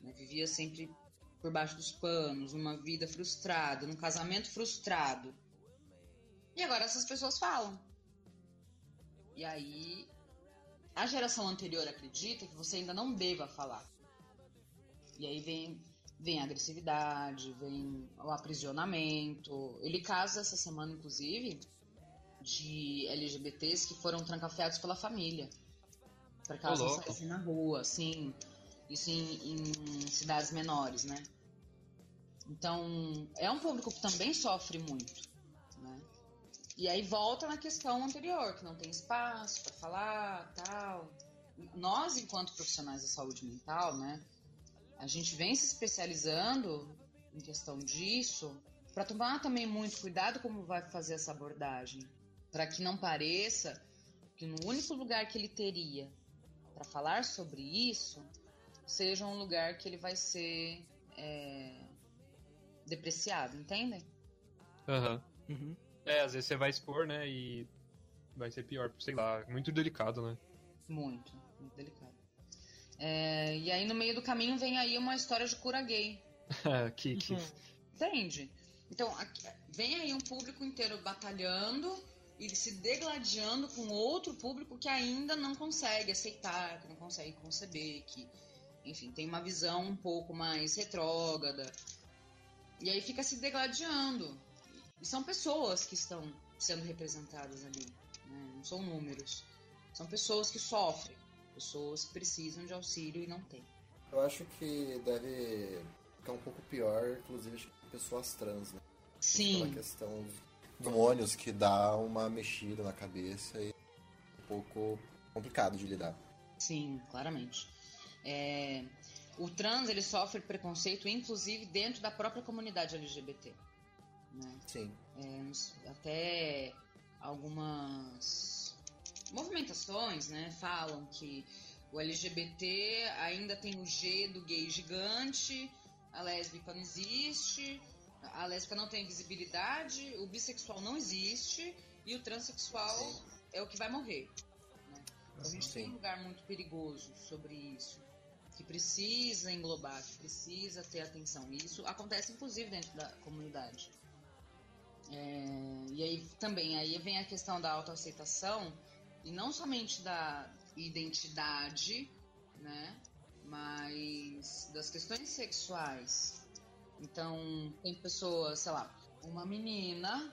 Né? Vivia sempre por baixo dos panos, numa vida frustrada, num casamento frustrado. E agora essas pessoas falam. E aí, a geração anterior acredita que você ainda não deva falar. E aí vem, vem a agressividade, vem o aprisionamento. Ele casa essa semana, inclusive, de LGBTs que foram trancafiados pela família. Para que elas não saíssem na rua, assim. Isso em, em cidades menores, né? Então, é um público que também sofre muito, né? E aí volta na questão anterior, que não tem espaço para falar, tal. Nós, enquanto profissionais da saúde mental, né, a gente vem se especializando em questão disso para tomar também muito cuidado como vai fazer essa abordagem, para que não pareça que no único lugar que ele teria para falar sobre isso seja um lugar que ele vai ser é, depreciado, entendem? Uhum. uhum. É, às vezes você vai expor, né, e vai ser pior, sei lá, muito delicado, né? Muito, muito delicado. É, e aí no meio do caminho vem aí uma história de cura gay. que, que... Uhum. Entende? Então, aqui, vem aí um público inteiro batalhando e se degladiando com outro público que ainda não consegue aceitar, que não consegue conceber, que enfim, tem uma visão um pouco mais retrógrada. E aí fica se degladiando. E são pessoas que estão sendo representadas ali, né? não são números. São pessoas que sofrem, pessoas que precisam de auxílio e não têm. Eu acho que deve ficar um pouco pior, inclusive, pessoas trans, né? Sim. Aquela questão dos hormônios que dá uma mexida na cabeça e é um pouco complicado de lidar. Sim, claramente. É, o trans ele sofre preconceito, inclusive dentro da própria comunidade LGBT. Né? Sim. É, até algumas movimentações, né, falam que o LGBT ainda tem o G do gay gigante, a lésbica não existe, a lésbica não tem visibilidade, o bissexual não existe e o transexual Sim. é o que vai morrer. Né? Então, a gente Sim. tem um lugar muito perigoso sobre isso que precisa englobar, que precisa ter atenção. E isso acontece inclusive dentro da comunidade. É, e aí também aí vem a questão da autoaceitação e não somente da identidade, né, mas das questões sexuais. Então tem pessoas, sei lá, uma menina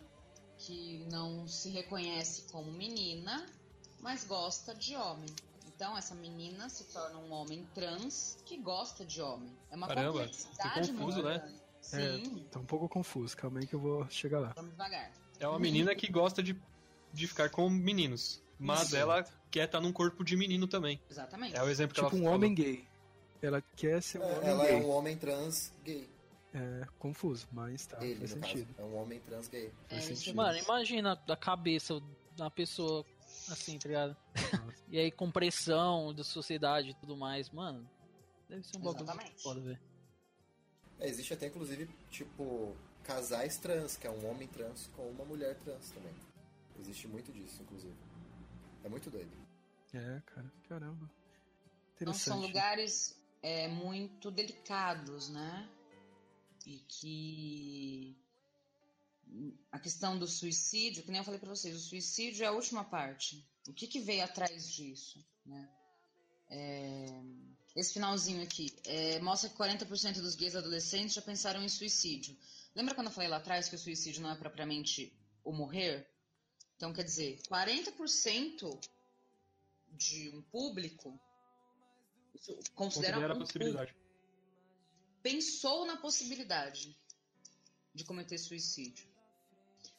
que não se reconhece como menina, mas gosta de homem. Então essa menina se torna um homem trans que gosta de homem. É uma Caramba, complexidade confuso, muito né? Sim. É, tá um pouco confuso, calma aí que eu vou chegar lá. Vamos devagar. É uma menina que gosta de, de ficar com meninos, mas Isso. ela quer estar num corpo de menino também. Exatamente. É o exemplo tipo que ela um falou. homem gay. Ela quer ser um é, homem ela gay. Ela é um homem trans gay. É confuso, mas tá, Ele, faz sentido. Caso, é um homem trans gay. É, faz sentido. Mano, imagina a cabeça da pessoa assim, tá ligado? e aí com pressão da sociedade e tudo mais, mano. Deve ser um bagulho foda, velho. É, existe até, inclusive, tipo, casais trans, que é um homem trans com uma mulher trans também. Existe muito disso, inclusive. É muito doido. É, cara, caramba. Então são lugares é, muito delicados, né? E que a questão do suicídio, que nem eu falei para vocês, o suicídio é a última parte. O que, que veio atrás disso, né? É, esse finalzinho aqui é, mostra que 40% dos gays adolescentes já pensaram em suicídio. Lembra quando eu falei lá atrás que o suicídio não é propriamente o morrer? Então, quer dizer, 40% de um público considera, considera um a possibilidade. Público, pensou na possibilidade de cometer suicídio.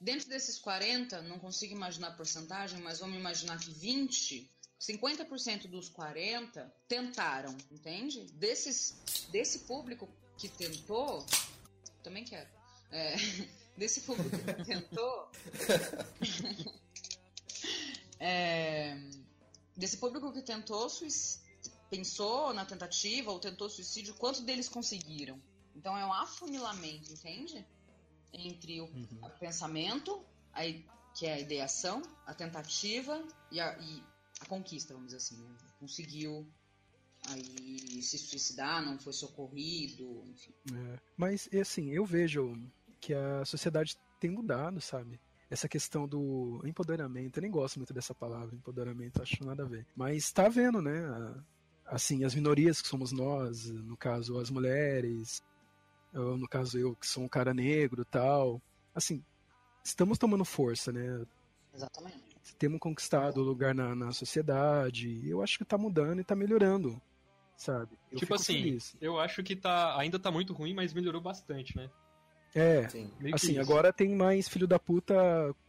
Dentro desses 40, não consigo imaginar a porcentagem, mas vamos imaginar que 20, 50% dos 40 tentaram, entende? Desses, desse público que tentou, também quero. É, desse público que tentou, é, desse público que tentou pensou na tentativa ou tentou suicídio, quantos deles conseguiram? Então é um afunilamento, entende? entre o uhum. pensamento, a, que é a ideação, a tentativa e a, e a conquista, vamos dizer assim. Né? Conseguiu aí se suicidar, não foi socorrido, enfim. É, mas, assim, eu vejo que a sociedade tem mudado, sabe? essa questão do empoderamento. Eu nem gosto muito dessa palavra, empoderamento, acho nada a ver. Mas tá vendo, né? Assim, as minorias que somos nós, no caso as mulheres, ou no caso eu que sou um cara negro tal. Assim, estamos tomando força, né? Exatamente. Temos conquistado o lugar na, na sociedade. Eu acho que tá mudando e tá melhorando, sabe? Eu tipo assim, feliz. eu acho que tá, ainda tá muito ruim, mas melhorou bastante, né? É, Sim. assim, agora tem mais filho da puta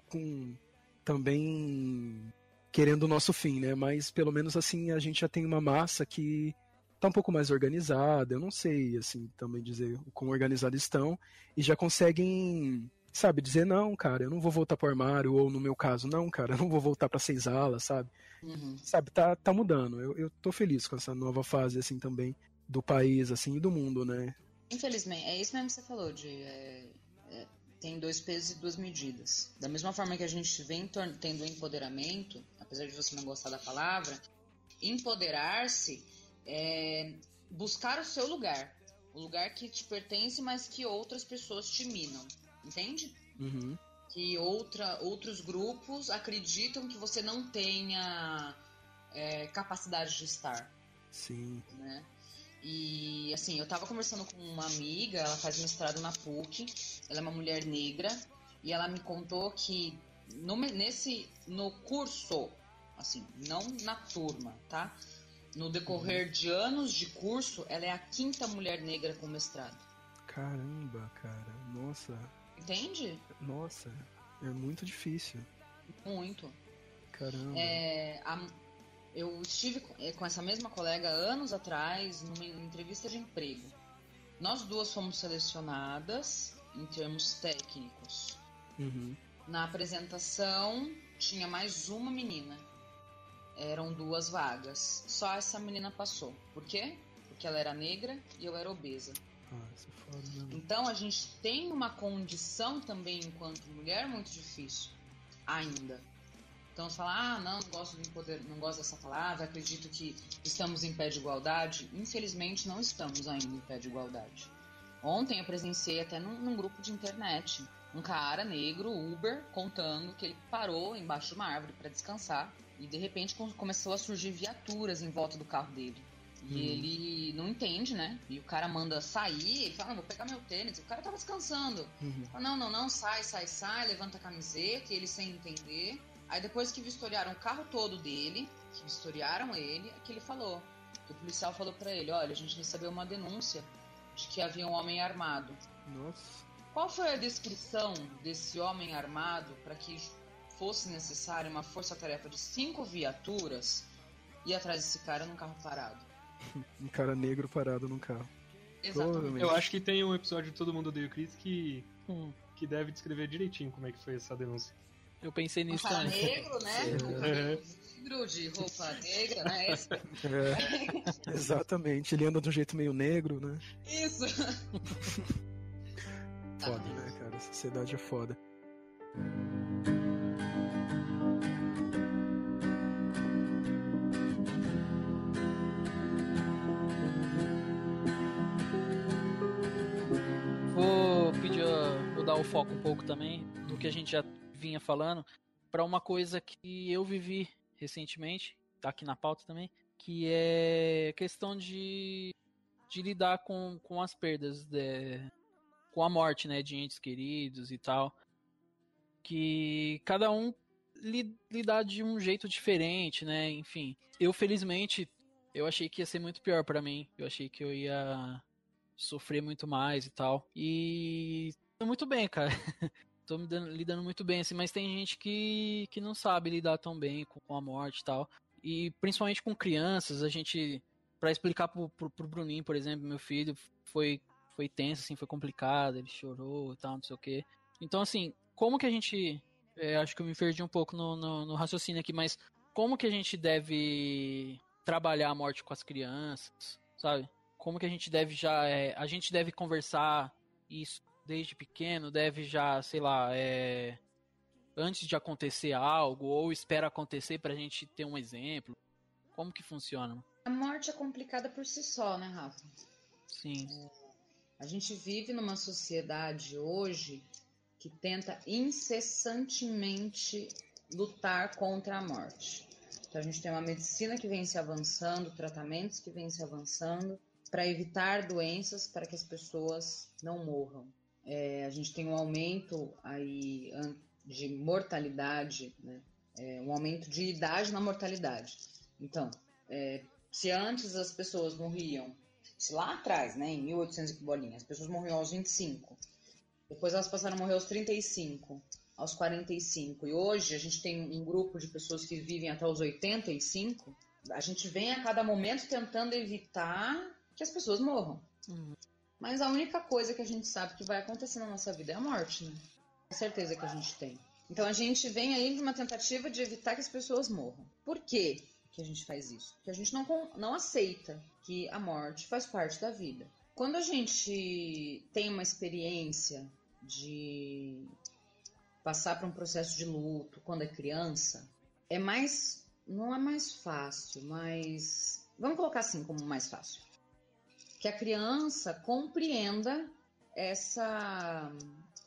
com também querendo o nosso fim, né? Mas pelo menos assim a gente já tem uma massa que tá um pouco mais organizada. Eu não sei, assim, também dizer o quão organizados estão e já conseguem, sabe, dizer não, cara, eu não vou voltar pro armário ou no meu caso, não, cara, eu não vou voltar para seis alas, sabe? Uhum. Sabe, tá, tá mudando. Eu, eu tô feliz com essa nova fase assim também do país assim e do mundo, né? Infelizmente, é isso mesmo que você falou, de é, é, tem dois pesos e duas medidas. Da mesma forma que a gente vem tendo empoderamento, apesar de você não gostar da palavra, empoderar-se é buscar o seu lugar. O lugar que te pertence, mas que outras pessoas te minam. Entende? Uhum. Que outra, outros grupos acreditam que você não tenha é, capacidade de estar. Sim. Né? E assim, eu tava conversando com uma amiga, ela faz mestrado na PUC, ela é uma mulher negra, e ela me contou que no, nesse, no curso, assim, não na turma, tá? No decorrer uhum. de anos de curso, ela é a quinta mulher negra com mestrado. Caramba, cara, nossa. Entende? Nossa, é muito difícil. Muito. Caramba. É, a, eu estive eh, com essa mesma colega anos atrás numa entrevista de emprego. Nós duas fomos selecionadas em termos técnicos. Uhum. Na apresentação tinha mais uma menina. Eram duas vagas. Só essa menina passou. Por quê? Porque ela era negra e eu era obesa. Ah, isso é foda, né? Então a gente tem uma condição também enquanto mulher muito difícil ainda. Então, você fala, ah, não, não gosto, de poder, não gosto dessa palavra, acredito que estamos em pé de igualdade. Infelizmente, não estamos ainda em pé de igualdade. Ontem eu presenciei até num, num grupo de internet um cara negro, Uber, contando que ele parou embaixo de uma árvore para descansar e de repente começou a surgir viaturas em volta do carro dele. E uhum. ele não entende, né? E o cara manda sair, ele fala, ah, vou pegar meu tênis. O cara tava descansando. Uhum. Fala, não, não, não, sai, sai, sai, levanta a camiseta, e ele sem entender. Aí depois que vistoriaram o carro todo dele, que vistoriaram ele, é que ele falou. Que o policial falou para ele, olha, a gente recebeu uma denúncia de que havia um homem armado. Nossa. Qual foi a descrição desse homem armado para que fosse necessária uma força-tarefa de cinco viaturas ir atrás desse cara num carro parado? um cara negro parado num carro. Exatamente. Eu acho que tem um episódio de Todo Mundo Odeia o Chris que, hum. que deve descrever direitinho como é que foi essa denúncia. Eu pensei nisso um também. negro, né? É. Negro de roupa negra, né? É, exatamente. Ele anda de um jeito meio negro, né? Isso. foda, né, cara? A sociedade é foda. Vou pedir, vou dar o foco um pouco também do que a gente já vinha falando para uma coisa que eu vivi recentemente, tá aqui na pauta também, que é questão de, de lidar com, com as perdas, de, com a morte, né, de entes queridos e tal, que cada um li, lidar de um jeito diferente, né, enfim. Eu felizmente eu achei que ia ser muito pior para mim, eu achei que eu ia sofrer muito mais e tal. E muito bem, cara. tô me dando, lidando muito bem, assim, mas tem gente que, que não sabe lidar tão bem com, com a morte e tal. E principalmente com crianças, a gente. para explicar pro, pro, pro, Bruninho, por exemplo, meu filho, foi, foi tenso, assim, foi complicado, ele chorou e tal, não sei o quê. Então, assim, como que a gente. É, acho que eu me perdi um pouco no, no, no raciocínio aqui, mas como que a gente deve trabalhar a morte com as crianças, sabe? Como que a gente deve já. É, a gente deve conversar isso desde pequeno deve já, sei lá, é, antes de acontecer algo ou espera acontecer para a gente ter um exemplo? Como que funciona? A morte é complicada por si só, né, Rafa? Sim. A gente vive numa sociedade hoje que tenta incessantemente lutar contra a morte. Então a gente tem uma medicina que vem se avançando, tratamentos que vêm se avançando para evitar doenças, para que as pessoas não morram. É, a gente tem um aumento aí de mortalidade, né? É, um aumento de idade na mortalidade. Então, é, se antes as pessoas morriam, se lá atrás, né, em 1800 e bolinha, as pessoas morriam aos 25, depois elas passaram a morrer aos 35, aos 45, e hoje a gente tem um grupo de pessoas que vivem até os 85, a gente vem a cada momento tentando evitar que as pessoas morram. Uhum. Mas a única coisa que a gente sabe que vai acontecer na nossa vida é a morte, né? A certeza que a gente tem. Então a gente vem aí de uma tentativa de evitar que as pessoas morram. Por quê que a gente faz isso? Porque a gente não, não aceita que a morte faz parte da vida. Quando a gente tem uma experiência de passar por um processo de luto quando é criança, é mais. não é mais fácil, mas. Vamos colocar assim como mais fácil. Que a criança compreenda essa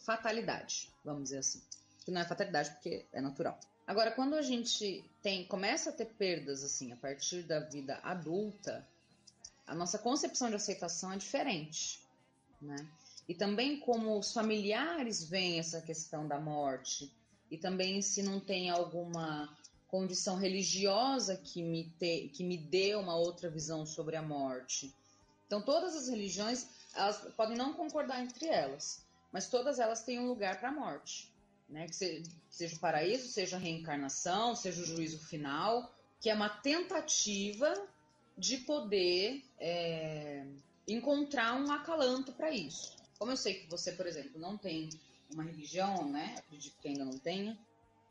fatalidade, vamos dizer assim que não é fatalidade porque é natural. Agora, quando a gente tem começa a ter perdas assim a partir da vida adulta, a nossa concepção de aceitação é diferente, né? E também como os familiares veem essa questão da morte e também se não tem alguma condição religiosa que me, te, que me dê uma outra visão sobre a morte. Então, todas as religiões elas podem não concordar entre elas, mas todas elas têm um lugar para a morte né? Que seja o paraíso, seja a reencarnação, seja o juízo final, que é uma tentativa de poder é, encontrar um acalanto para isso. Como eu sei que você, por exemplo, não tem uma religião, né? Acredito que ainda não tenha.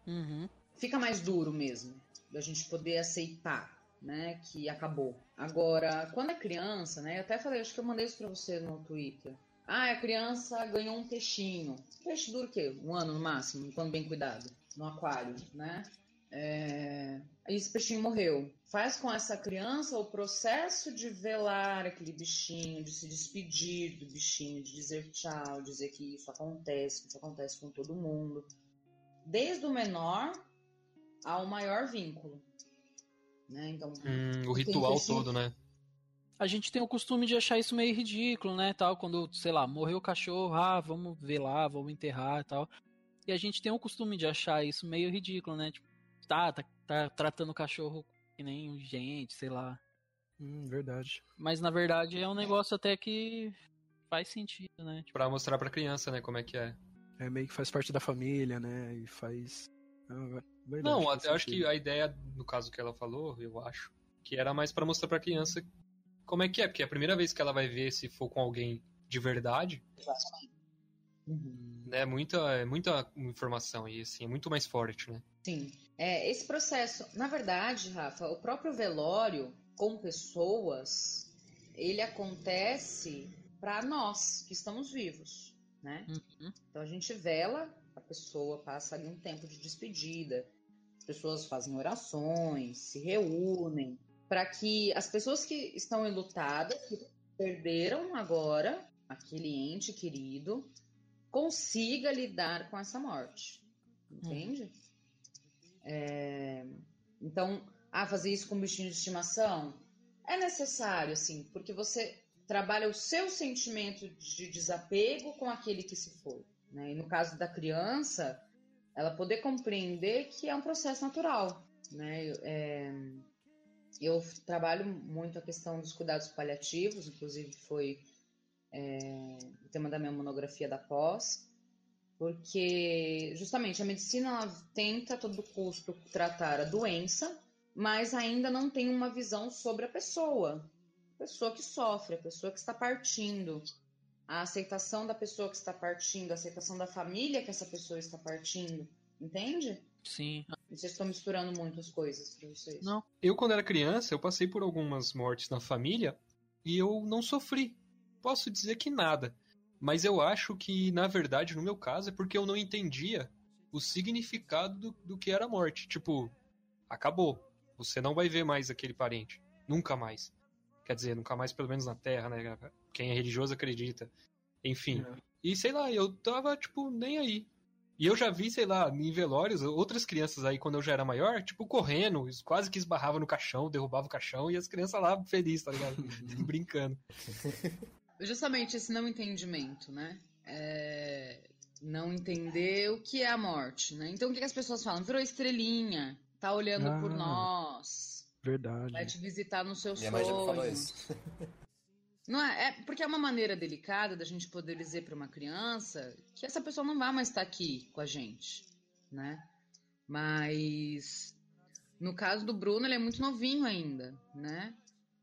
Uhum. Fica mais duro mesmo da gente poder aceitar, né? Que acabou. Agora, quando é criança, né? Eu até falei, acho que eu mandei isso para você no Twitter. Ah, a criança ganhou um peixinho. peixe dura o quê? Um ano no máximo, quando bem cuidado, no aquário, né? É... Esse peixinho morreu. Faz com essa criança o processo de velar aquele bichinho, de se despedir do bichinho, de dizer tchau, dizer que isso acontece, que isso acontece com todo mundo. Desde o menor ao maior vínculo. Né? Então, hum, o ritual todo, né? a gente tem o costume de achar isso meio ridículo, né, tal, quando, sei lá, morreu o cachorro, ah, vamos ver lá, vamos enterrar e tal. E a gente tem o costume de achar isso meio ridículo, né, tipo, tá, tá, tá tratando o cachorro que nem gente, sei lá. Hum, verdade. Mas na verdade é um negócio até que faz sentido, né? Tipo... Pra mostrar pra criança, né, como é que é. É meio que faz parte da família, né, e faz... Verdade, Não, até acho que a ideia, no caso que ela falou, eu acho, que era mais para mostrar pra criança como é que é? Porque é a primeira vez que ela vai ver se for com alguém de verdade. Uhum. É muita, muita informação e assim, é muito mais forte, né? Sim. É, esse processo, na verdade, Rafa, o próprio velório com pessoas, ele acontece para nós que estamos vivos, né? Uhum. Então a gente vela, a pessoa passa ali um tempo de despedida, pessoas fazem orações, se reúnem, para que as pessoas que estão enlutadas, que perderam agora aquele ente querido, consiga lidar com essa morte. Entende? Hum. É, então, ah, fazer isso com bichinho de estimação é necessário, assim, porque você trabalha o seu sentimento de desapego com aquele que se foi. Né? E no caso da criança, ela poder compreender que é um processo natural. Né? É, eu trabalho muito a questão dos cuidados paliativos, inclusive foi é, o tema da minha monografia da pós, porque justamente a medicina tenta a todo custo tratar a doença, mas ainda não tem uma visão sobre a pessoa, a pessoa que sofre, a pessoa que está partindo, a aceitação da pessoa que está partindo, a aceitação da família que essa pessoa está partindo, entende? Sim. Vocês estão misturando muito as coisas pra vocês. Não. Eu, quando era criança, eu passei por algumas mortes na família e eu não sofri. Posso dizer que nada. Mas eu acho que, na verdade, no meu caso, é porque eu não entendia o significado do, do que era a morte. Tipo, acabou. Você não vai ver mais aquele parente. Nunca mais. Quer dizer, nunca mais, pelo menos na Terra, né? Quem é religioso acredita. Enfim. É. E sei lá, eu tava, tipo, nem aí. E eu já vi, sei lá, em velórios, outras crianças aí, quando eu já era maior, tipo, correndo, quase que esbarrava no caixão, derrubava o caixão, e as crianças lá felizes, tá ligado? Brincando. Justamente esse não entendimento, né? É... Não entender o que é a morte, né? Então o que, as pessoas falam? Virou estrelinha, tá olhando ah, por nós. Verdade. Vai te visitar no seu Minha sonho. Mãe já me falou isso. Não é, é porque é uma maneira delicada da gente poder dizer para uma criança que essa pessoa não vai mais estar aqui com a gente, né? Mas no caso do Bruno, ele é muito novinho ainda, né?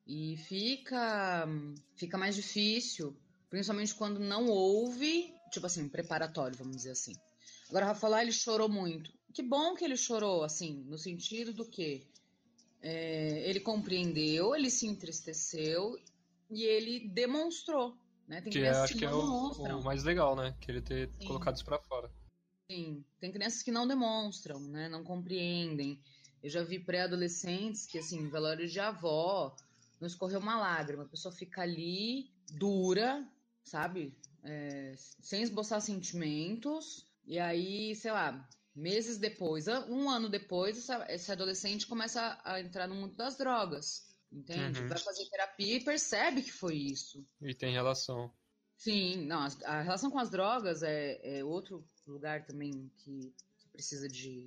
E fica fica mais difícil, principalmente quando não houve, tipo assim, um preparatório, vamos dizer assim. Agora, o Rafael, ele chorou muito. Que bom que ele chorou, assim, no sentido do que é, ele compreendeu, ele se entristeceu e ele demonstrou. Né? Tem que é, acho que, que é o, o, mais legal, né? Que ele ter Sim. colocado isso para fora. Sim, tem crianças que não demonstram, né? Não compreendem. Eu já vi pré-adolescentes que, assim, velório de avó, não escorreu uma lágrima. A pessoa fica ali, dura, sabe? É, sem esboçar sentimentos. E aí, sei lá, meses depois, um ano depois, essa, esse adolescente começa a entrar no mundo das drogas entende? Uhum. Vai fazer terapia e percebe que foi isso. E tem relação. Sim, não, a, a relação com as drogas é, é outro lugar também que, que, precisa de,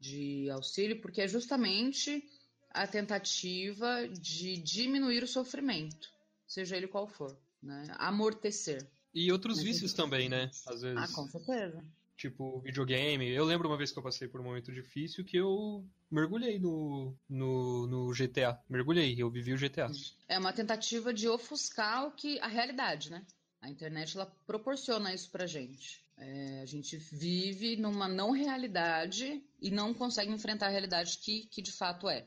de auxílio, porque é justamente a tentativa de diminuir o sofrimento, seja ele qual for, né? Amortecer. E outros vícios também, né? Às vezes. Ah, com certeza tipo videogame. Eu lembro uma vez que eu passei por um momento difícil que eu mergulhei no, no, no GTA. Mergulhei, eu vivi o GTA. É uma tentativa de ofuscar o que a realidade, né? A internet ela proporciona isso pra gente. É, a gente vive numa não realidade e não consegue enfrentar a realidade que, que de fato é.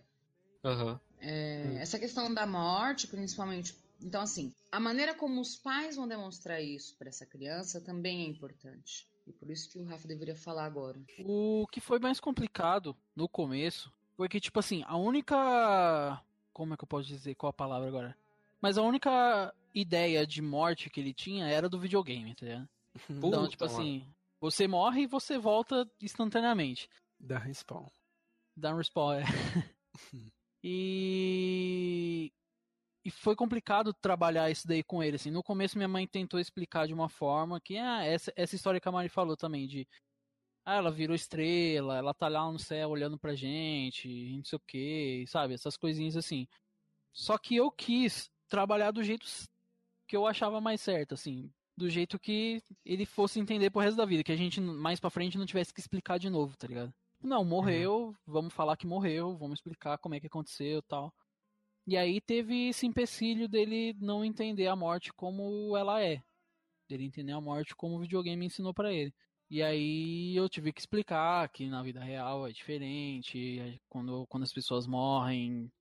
Uhum. é hum. Essa questão da morte, principalmente. Então, assim, a maneira como os pais vão demonstrar isso para essa criança também é importante. E por isso que o Rafa deveria falar agora. O que foi mais complicado no começo foi que, tipo assim, a única. Como é que eu posso dizer? Qual a palavra agora? Mas a única ideia de morte que ele tinha era do videogame, tá ligado? Então, tipo assim, você morre e você volta instantaneamente. Dá respawn. Dá um respawn, é. e e foi complicado trabalhar isso daí com ele. Assim, no começo minha mãe tentou explicar de uma forma que ah, essa, essa história que a Mari falou também de ah, ela virou estrela, ela tá lá no céu olhando pra gente, não sei o que, sabe? Essas coisinhas assim. Só que eu quis trabalhar do jeito que eu achava mais certo, assim. Do jeito que ele fosse entender pro resto da vida, que a gente mais pra frente não tivesse que explicar de novo, tá ligado? Não, morreu, uhum. vamos falar que morreu, vamos explicar como é que aconteceu tal. E aí teve esse empecilho dele não entender a morte como ela é. Dele entender a morte como o videogame ensinou para ele. E aí eu tive que explicar que na vida real é diferente, quando, quando as pessoas morrem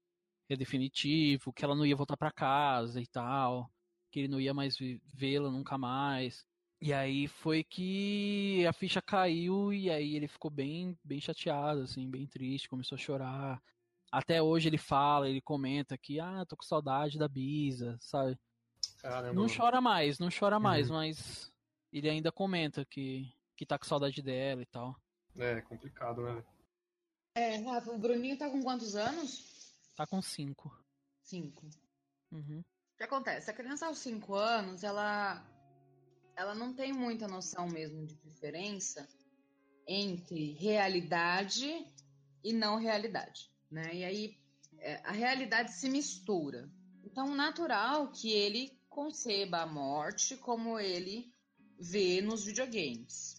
é definitivo, que ela não ia voltar para casa e tal, que ele não ia mais vê-la nunca mais. E aí foi que a ficha caiu e aí ele ficou bem, bem chateado, assim, bem triste, começou a chorar. Até hoje ele fala, ele comenta que, ah, tô com saudade da Bisa, sabe? Caramba. Não chora mais, não chora mais, uhum. mas ele ainda comenta que, que tá com saudade dela e tal. É, complicado, né? É, Rafa, o Bruninho tá com quantos anos? Tá com cinco. Cinco. Uhum. O que acontece? A criança aos cinco anos, ela, ela não tem muita noção mesmo de diferença entre realidade e não realidade né? E aí é, a realidade se mistura. Então, natural que ele conceba a morte como ele vê nos videogames.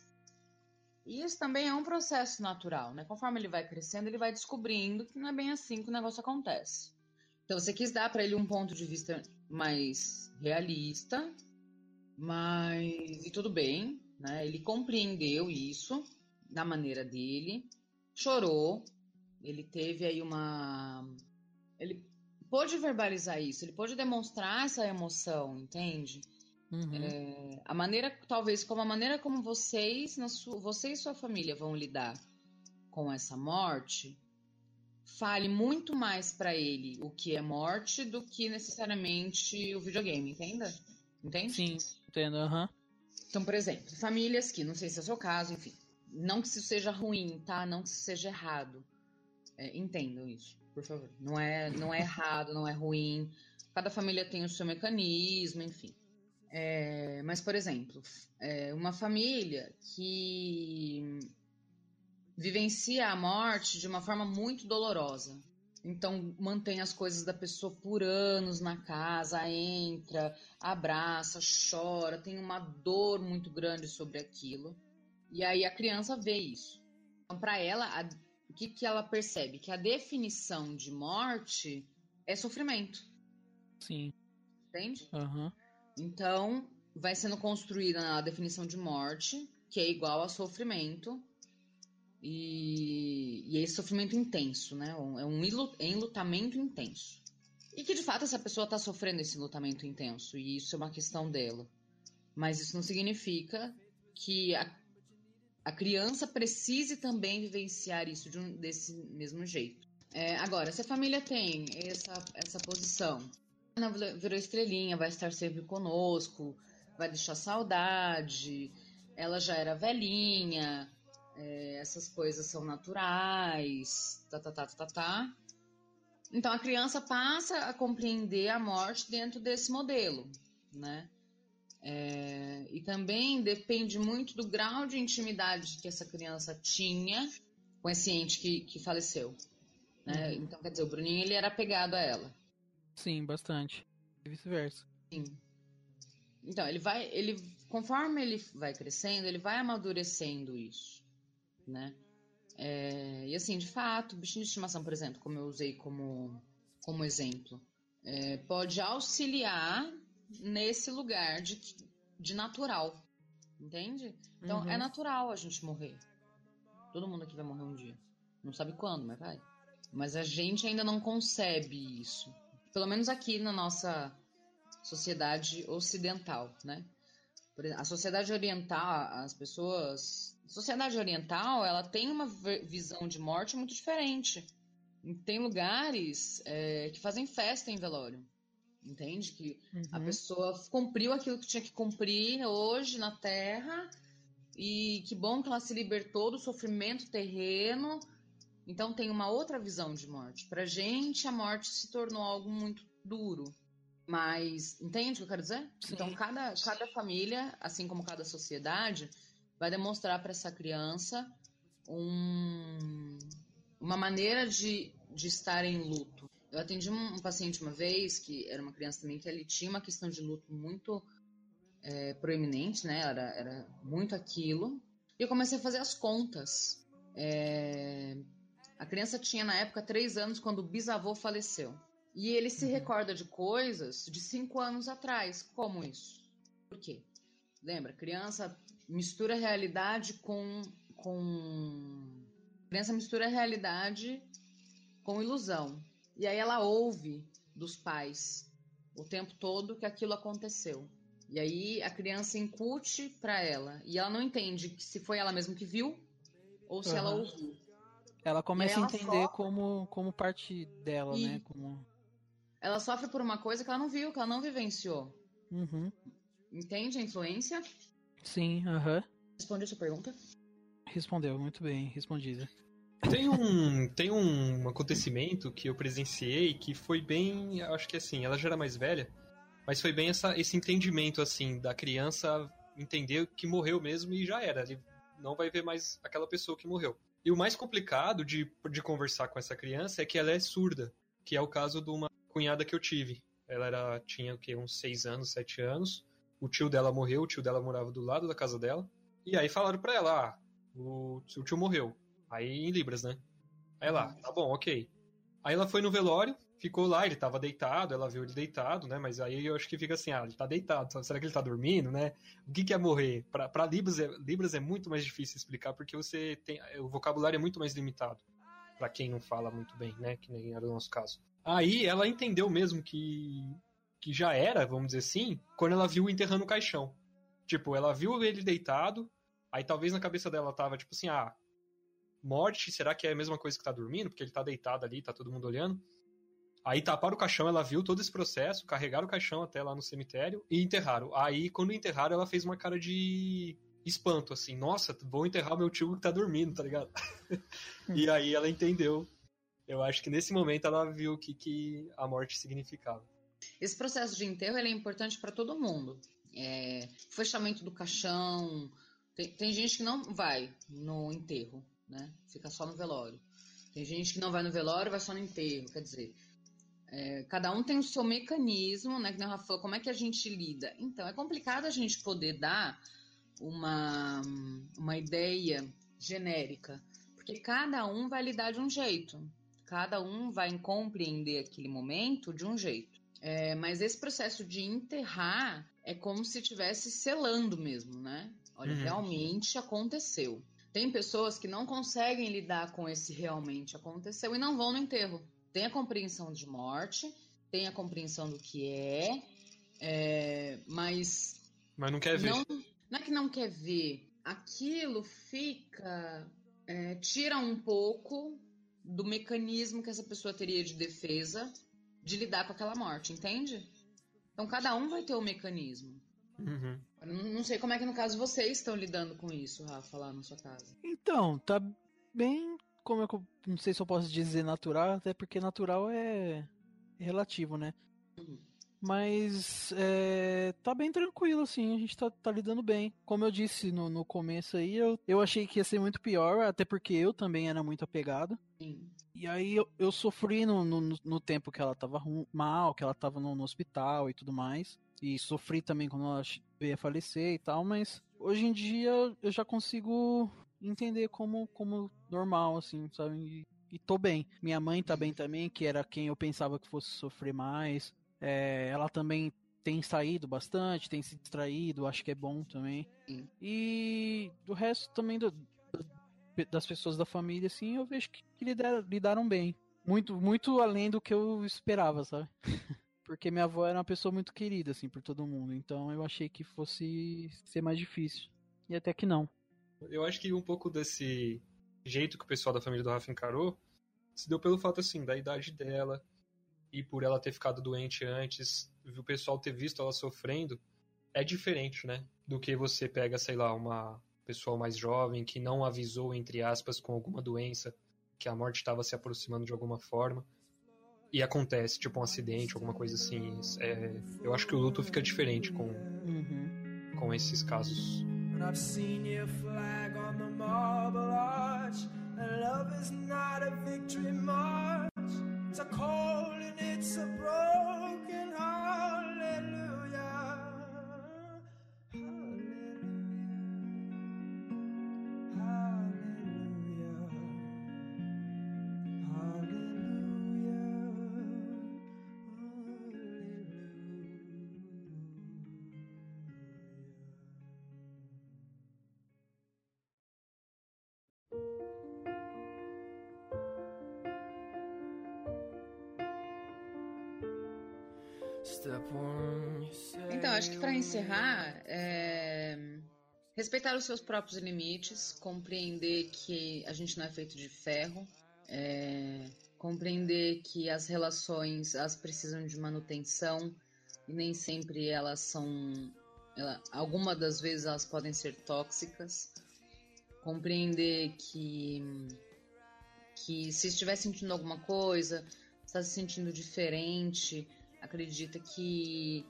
E isso também é um processo natural, né? Conforme ele vai crescendo, ele vai descobrindo que não é bem assim que o negócio acontece. Então, você quis dar para ele um ponto de vista mais realista, mas e tudo bem, né? Ele compreendeu isso da maneira dele, chorou, ele teve aí uma. Ele pôde verbalizar isso, ele pôde demonstrar essa emoção, entende? Uhum. É, a maneira, talvez, como a maneira como vocês, na sua, você e sua família vão lidar com essa morte, fale muito mais para ele o que é morte do que necessariamente o videogame, entenda? Entende? Sim, entendo, aham. Uhum. Então, por exemplo, famílias que, não sei se é o seu caso, enfim, não que isso seja ruim, tá? Não que isso seja errado. É, entendam isso, por favor. Não é, não é errado, não é ruim. Cada família tem o seu mecanismo, enfim. É, mas, por exemplo, é, uma família que vivencia a morte de uma forma muito dolorosa. Então, mantém as coisas da pessoa por anos na casa, entra, abraça, chora, tem uma dor muito grande sobre aquilo. E aí a criança vê isso. Então, para ela, a, o que, que ela percebe? Que a definição de morte é sofrimento. Sim. Entende? Uhum. Então, vai sendo construída a definição de morte, que é igual a sofrimento. E, e é esse sofrimento intenso, né? É um enlutamento intenso. E que de fato essa pessoa está sofrendo esse lutamento intenso, e isso é uma questão dela. Mas isso não significa que a, a criança precise também vivenciar isso de um, desse mesmo jeito. É, agora, se a família tem essa, essa posição, virou estrelinha, vai estar sempre conosco, vai deixar saudade, ela já era velhinha, é, essas coisas são naturais, tá, tá, tá, tá, tá. Então a criança passa a compreender a morte dentro desse modelo, né? É, e também depende muito do grau de intimidade que essa criança tinha com esse ente que, que faleceu. Né? Uhum. Então, quer dizer, o Bruninho ele era apegado a ela. Sim, bastante. E vice-versa. Sim. Então, ele vai. ele Conforme ele vai crescendo, ele vai amadurecendo isso. Né? É, e assim, de fato, bichinho de estimação, por exemplo, como eu usei como, como exemplo, é, pode auxiliar nesse lugar de, de natural. Entende? Então é uhum. é natural a gente morrer. Todo mundo aqui vai morrer um dia. Não sabe quando, mas vai. Mas a gente ainda não concebe isso. Pelo menos aqui na nossa sociedade ocidental, né? A sociedade oriental, as pessoas. A sociedade oriental, ela tem uma visão de morte muito diferente. Tem lugares é, que fazem festa em velório. Entende? Que uhum. a pessoa cumpriu aquilo que tinha que cumprir hoje na Terra. E que bom que ela se libertou do sofrimento terreno. Então tem uma outra visão de morte. Pra gente, a morte se tornou algo muito duro. Mas entende o que eu quero dizer? Sim. Então, cada, cada família, assim como cada sociedade, vai demonstrar para essa criança um, uma maneira de, de estar em luto. Eu atendi um, um, paciente uma vez, que era uma criança também, que ele tinha uma questão de luto muito é, proeminente, né? Era, era muito aquilo. E eu comecei a fazer as contas. É, a criança tinha, na época, três anos quando o bisavô faleceu. E ele se uhum. recorda de coisas de cinco anos atrás. Como isso? Por quê? Lembra, criança mistura realidade com. com... Criança mistura realidade com ilusão. E aí ela ouve dos pais o tempo todo que aquilo aconteceu. E aí a criança incute para ela. E ela não entende se foi ela mesma que viu ou se uhum. ela ouviu. Ela começa ela a entender como, como parte dela, e... né? Como ela sofre por uma coisa que ela não viu, que ela não vivenciou. Uhum. Entende a influência? Sim, aham. Uhum. Responde a sua pergunta? Respondeu, muito bem, respondida. Tem um, tem um acontecimento que eu presenciei que foi bem, acho que assim, ela já era mais velha, mas foi bem essa, esse entendimento assim da criança entender que morreu mesmo e já era, ele não vai ver mais aquela pessoa que morreu. E o mais complicado de, de conversar com essa criança é que ela é surda, que é o caso de uma cunhada que eu tive. Ela era, tinha o quê? Uns seis anos, sete anos. O tio dela morreu, o tio dela morava do lado da casa dela. E aí falaram pra ela, ah, o tio morreu. Aí em Libras, né? Aí ela, tá bom, ok. Aí ela foi no velório, ficou lá, ele tava deitado, ela viu ele deitado, né? Mas aí eu acho que fica assim, ah, ele tá deitado, será que ele tá dormindo, né? O que, que é morrer? Pra, pra Libras, é, Libras é muito mais difícil explicar, porque você tem. O vocabulário é muito mais limitado. para quem não fala muito bem, né? Que nem era o nosso caso. Aí ela entendeu mesmo que, que já era, vamos dizer assim, quando ela viu enterrando o caixão. Tipo, ela viu ele deitado, aí talvez na cabeça dela tava tipo assim, ah, morte, será que é a mesma coisa que tá dormindo? Porque ele tá deitado ali, tá todo mundo olhando. Aí taparam o caixão, ela viu todo esse processo, carregaram o caixão até lá no cemitério e enterraram. Aí, quando enterraram, ela fez uma cara de espanto, assim, nossa, vou enterrar meu tio que tá dormindo, tá ligado? e aí ela entendeu. Eu acho que nesse momento ela viu o que, que a morte significava. Esse processo de enterro é importante para todo mundo. É, fechamento do caixão. Tem, tem gente que não vai no enterro, né? Fica só no velório. Tem gente que não vai no velório vai só no enterro. Quer dizer, é, cada um tem o seu mecanismo, né? Que Rafa falou, como é que a gente lida? Então, é complicado a gente poder dar uma, uma ideia genérica, porque cada um vai lidar de um jeito, cada um vai compreender aquele momento de um jeito. É, mas esse processo de enterrar é como se estivesse selando mesmo, né? Olha, uhum. realmente aconteceu. Tem pessoas que não conseguem lidar com esse realmente aconteceu e não vão no enterro. Tem a compreensão de morte, tem a compreensão do que é, é mas. Mas não quer ver. Não, não é que não quer ver. Aquilo fica. É, tira um pouco do mecanismo que essa pessoa teria de defesa de lidar com aquela morte, entende? Então cada um vai ter o um mecanismo. Uhum. Não sei como é que no caso vocês estão lidando com isso, Rafa, lá na sua casa. Então, tá bem. Como eu não sei se eu posso dizer natural, até porque natural é relativo, né? Uhum. Mas é, tá bem tranquilo, assim, a gente tá, tá lidando bem. Como eu disse no, no começo aí, eu, eu achei que ia ser muito pior, até porque eu também era muito apegado. Sim. E aí eu, eu sofri no, no, no, tempo que ela tava mal, que ela tava no, no hospital e tudo mais. E sofri também quando ela veio a falecer e tal, mas hoje em dia eu já consigo entender como, como normal, assim, sabe? E, e tô bem. Minha mãe tá bem também, que era quem eu pensava que fosse sofrer mais. É, ela também tem saído bastante, tem se distraído, acho que é bom também. Sim. E do resto também do, das pessoas da família, assim, eu vejo que, que lidaram, lidaram bem. Muito, muito além do que eu esperava, sabe? Porque minha avó era uma pessoa muito querida, assim, por todo mundo. Então eu achei que fosse ser mais difícil. E até que não. Eu acho que um pouco desse jeito que o pessoal da família do Rafa encarou se deu pelo fato, assim, da idade dela, e por ela ter ficado doente antes, o pessoal ter visto ela sofrendo, é diferente, né? Do que você pega, sei lá, uma pessoa mais jovem que não avisou, entre aspas, com alguma doença, que a morte estava se aproximando de alguma forma. E acontece, tipo um acidente, alguma coisa assim. É, eu acho que o luto fica diferente com, uhum. com esses casos. I've seen your flag on the marble arch, and love is not a victory march. It's a cold and it's a broken encerrar, é... respeitar os seus próprios limites, compreender que a gente não é feito de ferro, é... compreender que as relações elas precisam de manutenção e nem sempre elas são, ela... das vezes elas podem ser tóxicas, compreender que que se estiver sentindo alguma coisa, está se sentindo diferente acredita que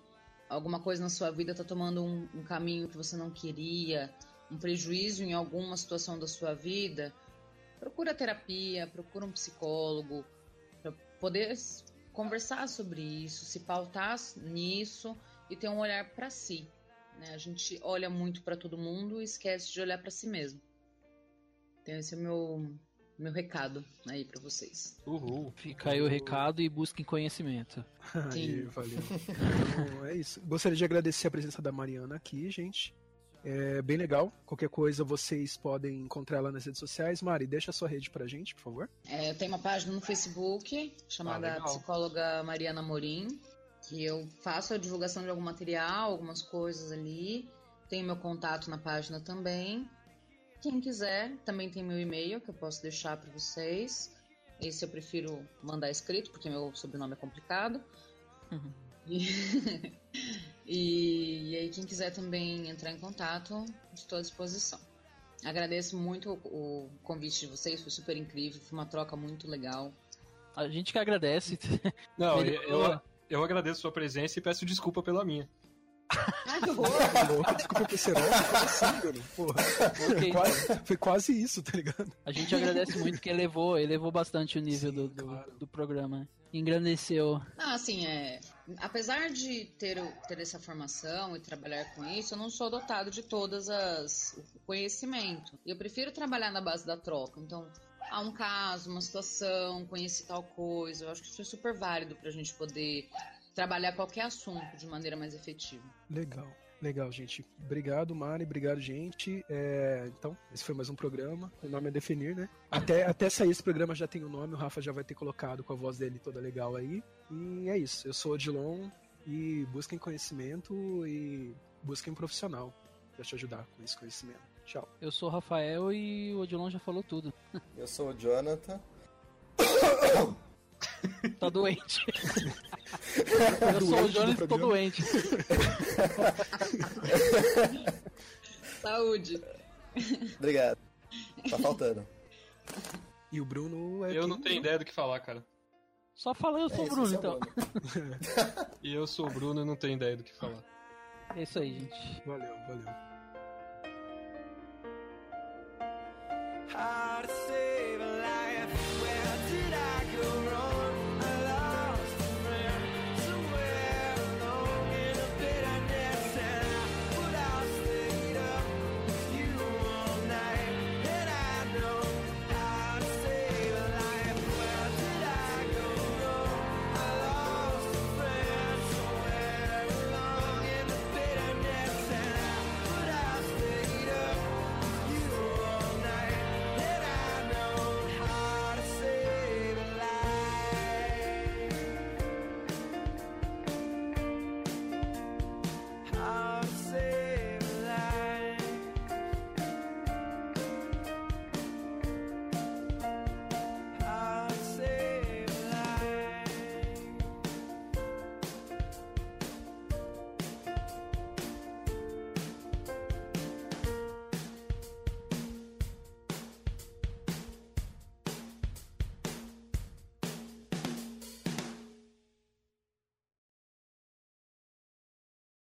alguma coisa na sua vida está tomando um, um, caminho que você não queria, um prejuízo em alguma situação da sua vida, procura terapia, procura um psicólogo para poder conversar sobre isso, se pautar nisso e ter um olhar para si. Né? A gente olha muito para todo mundo e esquece de olhar para si mesmo. Então esse é o meu meu recado aí para vocês. Uhul. Fica aí o recado e busquem conhecimento. Aí, valeu. então, é isso. Gostaria de agradecer a presença da Mariana aqui, gente. É bem legal. Qualquer coisa vocês podem encontrar ela nas redes sociais. Mari, deixa a sua rede pra gente, por favor. É, eu tenho uma página no Facebook chamada ah, Psicóloga Mariana Morim, que eu faço a divulgação de algum material, algumas coisas ali. Tenho meu contato na página também. Quem quiser, também tem meu e-mail que eu posso deixar para vocês. Esse eu prefiro mandar escrito, porque meu sobrenome é complicado. Uhum. E, e, aí, quem quiser também entrar em contato, estou à disposição. Agradeço muito o, o convite de vocês, foi super incrível, foi uma troca muito legal. A gente que agradece. Não, eu, eu, eu agradeço a sua presença e peço desculpa pela minha. Ai, que horror! Desculpa por ser assim, Porra. Okay, quase, foi quase isso, tá ligado? A gente agradece muito que elevou, elevou bastante o nível Sim, do, do, claro. do, programa. Engrandeceu. Ah, assim, é. Apesar de ter, ter essa formação e trabalhar com isso, eu não sou dotado de todas as o conhecimento. E eu prefiro trabalhar na base da troca. Então, há um caso, uma situação, conheci tal coisa. Eu acho que isso é super válido pra gente poder trabalhar qualquer assunto de maneira mais efetiva. Legal. Legal, gente. Obrigado, Mari. Obrigado, gente. É, então, esse foi mais um programa. O nome é Definir, né? Até, até sair esse programa já tem o um nome. O Rafa já vai ter colocado com a voz dele toda legal aí. E é isso. Eu sou o Odilon e busquem conhecimento e busquem um profissional para te ajudar com esse conhecimento. Tchau. Eu sou o Rafael e o Odilon já falou tudo. Eu sou o Jonathan. Tá doente. Eu sou o Jonas e tô doente. Saúde. Obrigado. Tá faltando. E o Bruno é. Eu não tenho ideia do que falar, cara. Só fala eu sou é, o Bruno, então. e eu sou o Bruno e não tenho ideia do que falar. É isso aí, gente. Valeu, valeu.